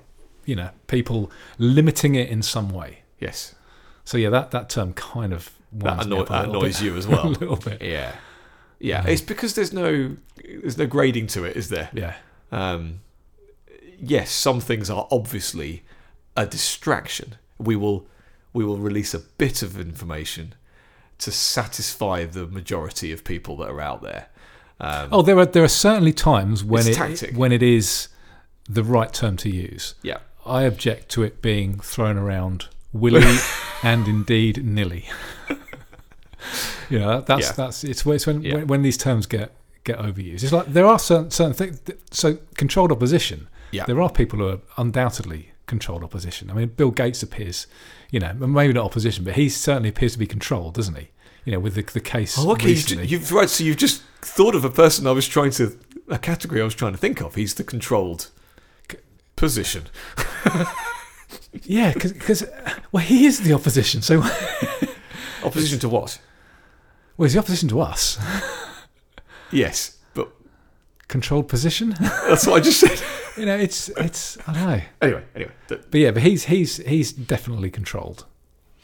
you know people limiting it in some way. Yes, So yeah, that that term kind of that, anno- that annoys bit. you as well a little bit. yeah, yeah. Mhm. It's because there's no there's no grading to it, is there? Yeah. Um, yes, some things are obviously a distraction. We will we will release a bit of information to satisfy the majority of people that are out there. Um, Oh, there are there are certainly times when it tactic. when it is the right term to use. yeah, I object to it being thrown around willy and indeed nilly. you know, that's Yeah. that's it's, it's when, Yeah. when when these terms get get overused. It's like there are certain certain things. So controlled opposition. Yeah. There are people who are undoubtedly controlled opposition. I mean, Bill Gates appears, you know, maybe not opposition, but he certainly appears to be controlled, doesn't he? You know, with the the case Oh, okay. You've, recently. you've right. So you've just thought of a person I was trying to a category I was trying to think of. He's the controlled position. yeah, because uh, well, he is the opposition. So Opposition to what? well, he's the opposition to us. Yes, but Controlled position. that's what I just said. you know, it's it's I don't know. anyway, anyway. But yeah, but he's he's he's definitely controlled.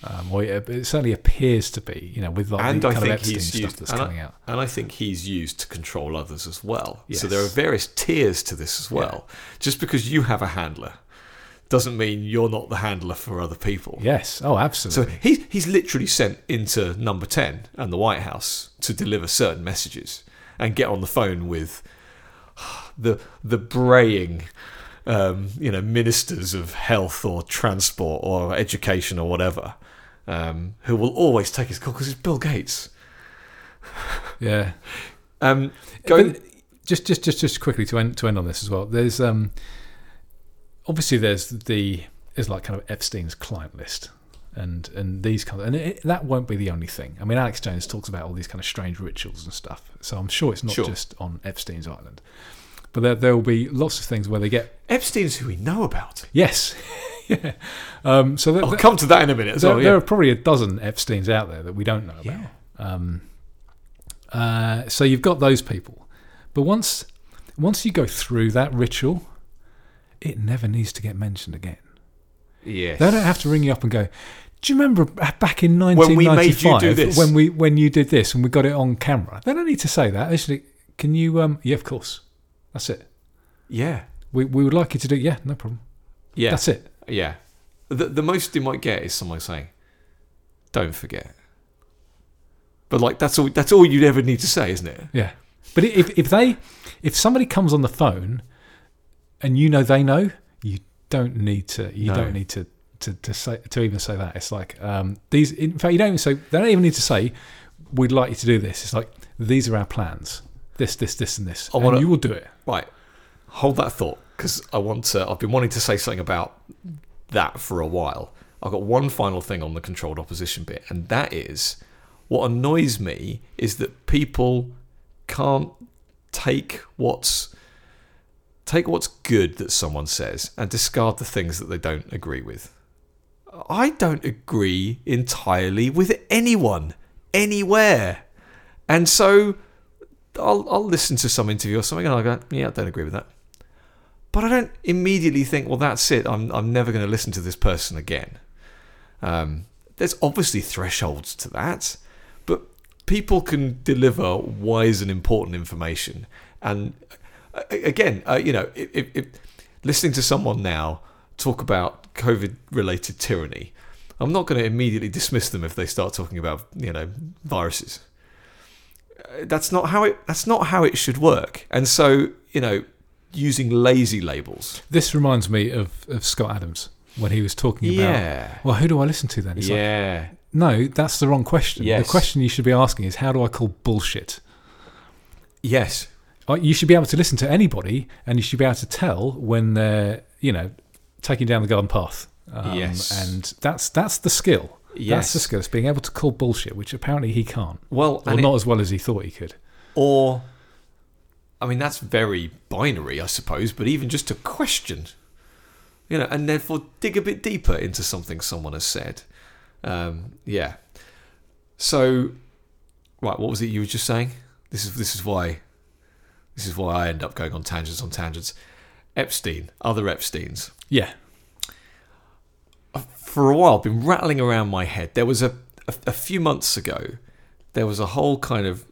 Um, or it, it certainly appears to be, you know, with like And the I kind think of he's stuff used- that's and I- coming out. And I think he's used to control others as well. So there are various tiers to this as well. Just because you have a handler doesn't mean you're not the handler for other people. Yes. Oh, absolutely. So he's he's literally sent into number ten and the White House to deliver certain messages and get on the phone with the the braying um, you know, ministers of health or transport or education or whatever, um, who will always take his call because it's Bill Gates. Yeah. Um, going, But just just just just quickly to end to end on this as well. There's um obviously there's the there's like kind of Epstein's client list and and these kind of and it, that won't be the only thing. I mean, Alex Jones talks about all these kind of strange rituals and stuff. So I'm sure it's not Sure. just on Epstein's island. But there there will be lots of things where they get Epstein's who we know about. yes, yeah. Um, so I'll come to that in a minute there, well. there are probably a dozen Epstein's out there that we don't know about. Yeah. Um, uh, so you've got those people, but once once you go through that ritual, it never needs to get mentioned again. Yes. They don't have to ring you up and go. Do you remember back in When we made you 1995 do this?" when we when you did this and we got it on camera? They don't need to say that. Should. Can you? Um, yeah, of course. That's it. Yeah. We we would like you to do. Yeah, no problem. Yeah. That's it. Yeah. The, the most you might get is someone saying, don't forget. But like that's all that's all you'd ever need to say, isn't it? Yeah. But if if they if somebody comes on the phone and you know they know, you don't need to you No. don't need to to, to say to even say that. It's like um, these in fact you don't even say they don't even need to say we'd like you to do this. It's like these are our plans. This, this, this, and this. I wanna- you will do it. Right. Hold that thought because I want to I've been wanting to say something about that for a while. I've got one final thing on the controlled opposition bit, and that is what annoys me is that people can't take what's take what's good that someone says and discard the things that they don't agree with. I don't agree entirely with anyone anywhere. And so I'll, I'll listen to some interview or something and I'll go, yeah, I don't agree with that. But I don't immediately think, well, that's it. I'm, I'm never going to listen to this person again. Um, there's obviously thresholds to that, but people can deliver wise and important information. And uh, again, uh, you know, if, if, if listening to someone now talk about COVID related tyranny, I'm not going to immediately dismiss them if they start talking about, you know, viruses. Uh, That's not how it. That's not how it should work. And so, you know, using lazy labels. This reminds me of, of Scott Adams when he was talking about, Yeah. well, who do I listen to then? It's like, Yeah. no, that's the wrong question. Yes. The question you should be asking is, how do I call bullshit? yes. Uh, You should be able to listen to anybody, and you should be able to tell when they're, you know, taking down the garden path. Um, Yes. and that's that's the skill. Yes, That's the skill. It's being able to call bullshit, which apparently he can't, Well, or and it- not as well as he thought he could. or I mean that's very binary, I suppose, but even just to question, you know, and therefore dig a bit deeper into something someone has said. Um, yeah. So, right, what was it you were just saying? This is this is why this is why I end up going on tangents on tangents. Epstein, other Epstein's. Yeah, uh, for a while been rattling around my head. There was a, a a few months ago, there was a whole kind of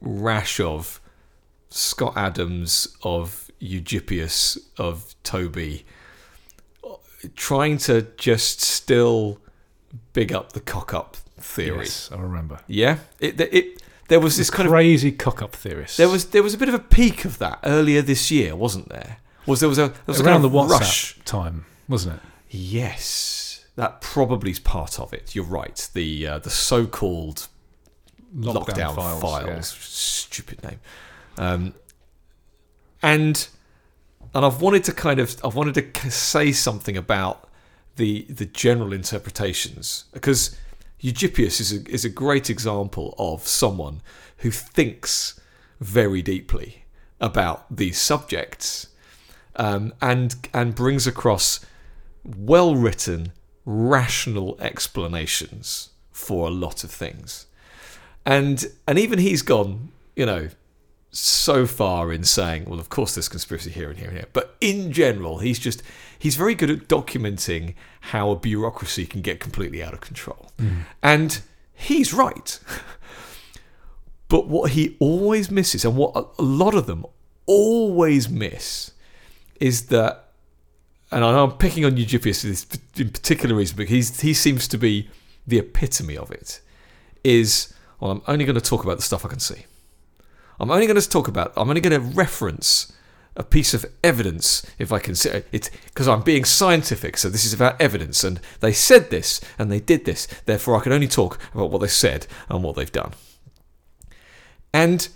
rash of Scott Adams, of Eugyppius, of Toby, uh, trying to just still big up the cock up theory. yes, I remember. Yeah, it, it there was this kind of crazy cock-up theorist. there was there was a bit of a peak of that earlier this year, wasn't there? Was there was a there was around kind the of WhatsApp rush time, wasn't it? Yes, that probably is part of it. You're right. The uh, the so-called lockdown, files, yeah. stupid name, um, and and I've wanted to kind of I've wanted to say something about the the general interpretations because Eugyppius is a, is a great example of someone who thinks very deeply about these subjects um, and and brings across well written, rational explanations for a lot of things. And and even he's gone, you know, so far in saying, well, of course there's conspiracy here and here and here. But in general, he's just he's very good at documenting how a bureaucracy can get completely out of control. And he's right. But what he always misses, and what a lot of them always miss, is that, and I'm picking on Eugyppius for this in particular reason, but he's, he seems to be the epitome of it, is, well, I'm only going to talk about the stuff I can see. I'm only going to talk about, I'm only going to reference a piece of evidence, if I can consider it, because I'm being scientific. So this is about evidence, and they said this and they did this. Therefore, I can only talk about what they said and what they've done. And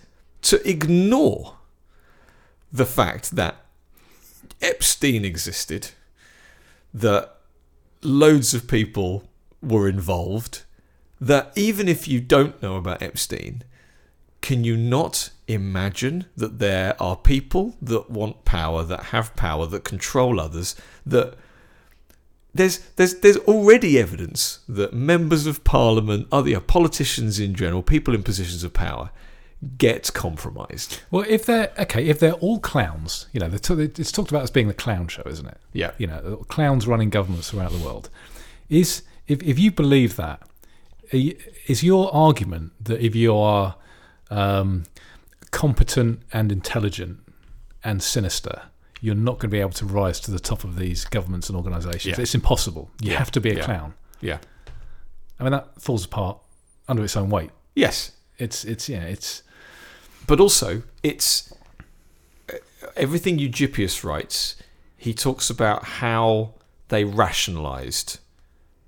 to ignore the fact that Epstein existed, that loads of people were involved, that even if you don't know about Epstein, can you not imagine that there are people that want power, that have power, that control others, that there's there's there's already evidence that members of parliament, other politicians in general, people in positions of power, get compromised. Well, if they're okay, if they're all clowns, you know, t- it's talked about as being the clown show, isn't it? Yeah. You know, clowns running governments throughout the world. Is if if you believe that, are your argument that if you are um, competent and intelligent and sinister, you're not going to be able to rise to the top of these governments and organisations? Yeah. It's impossible. You Yeah. have to be a Yeah. clown. Yeah. I mean, that falls apart under its own weight. Yes. It's it's yeah, it's But also, it's everything Eugyppius writes. He talks about how they rationalised,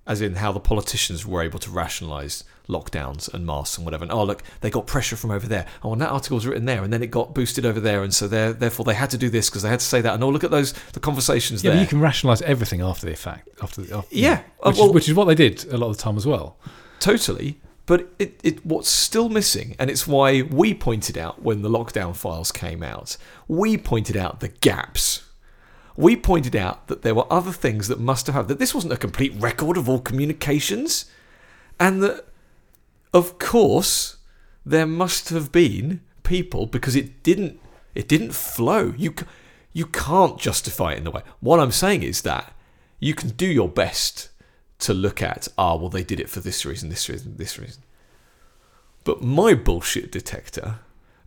as in how the politicians were able to rationalise lockdowns and masks and whatever. And oh, look, they got pressure from over there. Oh, and that article was written there, and then it got boosted over there, and so therefore they had to do this because they had to say that. And oh, look at those the conversations yeah. There. you can rationalise everything after the fact. After, the, after Yeah, uh, which, well- is, which is what they did a lot of the time as well. Totally. But it, it what's still missing, and it's why we pointed out when the lockdown files came out, we pointed out the gaps. We pointed out that there were other things that must have happened, that this wasn't a complete record of all communications, and that, of course, there must have been people because it didn't it didn't flow. You you can't justify it in the way. What I'm saying is that you can do your best to look at, ah, well, they did it for this reason, this reason, this reason. But my bullshit detector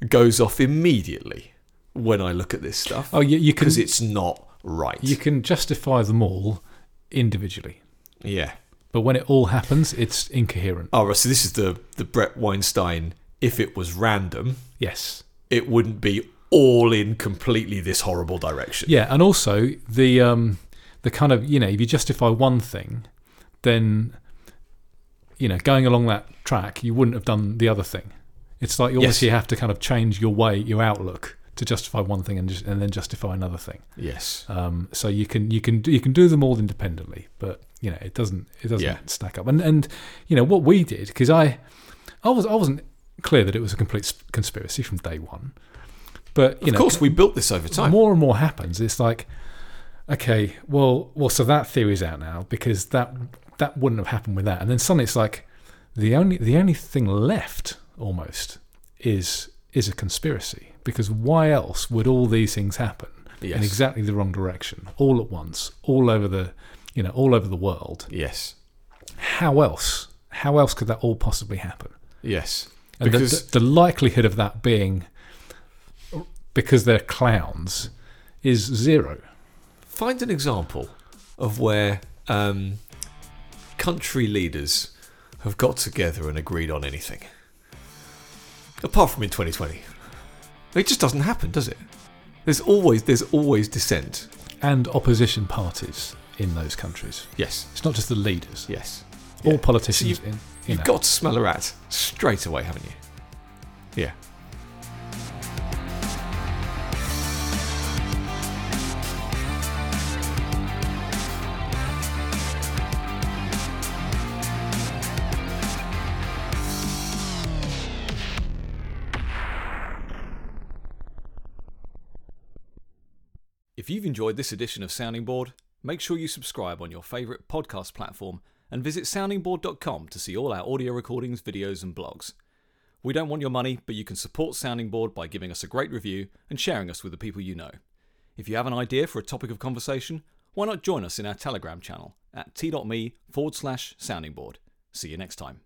goes off immediately when I look at this stuff Oh, you, you can because it's not right. you can justify them all individually, yeah. but when it all happens, it's incoherent. Oh, right, so this is the, the Bret Weinstein, if it was random, Yes. it wouldn't be all in completely this horrible direction. Yeah, and also the um, the kind of you know if you justify one thing, then you know going along that track you wouldn't have done the other thing. It's like you Yes. obviously have to kind of change your way, your outlook to justify one thing and just, and then justify another thing. Yes. Um, so you can you can do, you can do them all independently, but you know it doesn't it doesn't Yeah. stack up. And and you know what we did because I I was I wasn't clear that it was a complete conspiracy from day one, but you know of know course, we built this over time. more and more happens. It's like, okay, well, well, so that theory's out now because that that wouldn't have happened with that, and then suddenly it's like the only the only thing left almost is is a conspiracy because why else would all these things happen in exactly the wrong direction all at once, all over the you know all over the world? Yes. How else? How else could that all possibly happen? Yes. And the, Because the, the likelihood of that being because they're clowns is zero. find an example of where um, country leaders have got together and agreed on anything. Apart from in 2020. It just doesn't happen, does it? There's always there's always dissent. and opposition parties in those countries. Yes. It's not just the leaders. Yes. All Yeah. politicians So in you You've know. got to smell a rat straight away, haven't you? Yeah. You've enjoyed this edition of Sounding Board, make sure you subscribe on your favourite podcast platform and visit soundingboard.com to see all our audio recordings, videos, and blogs. We don't want your money, but you can support Sounding Board by giving us a great review and sharing us with the people you know. If you have an idea for a topic of conversation, why not join us in our Telegram channel at t.me forward slash sounding board. See you next time.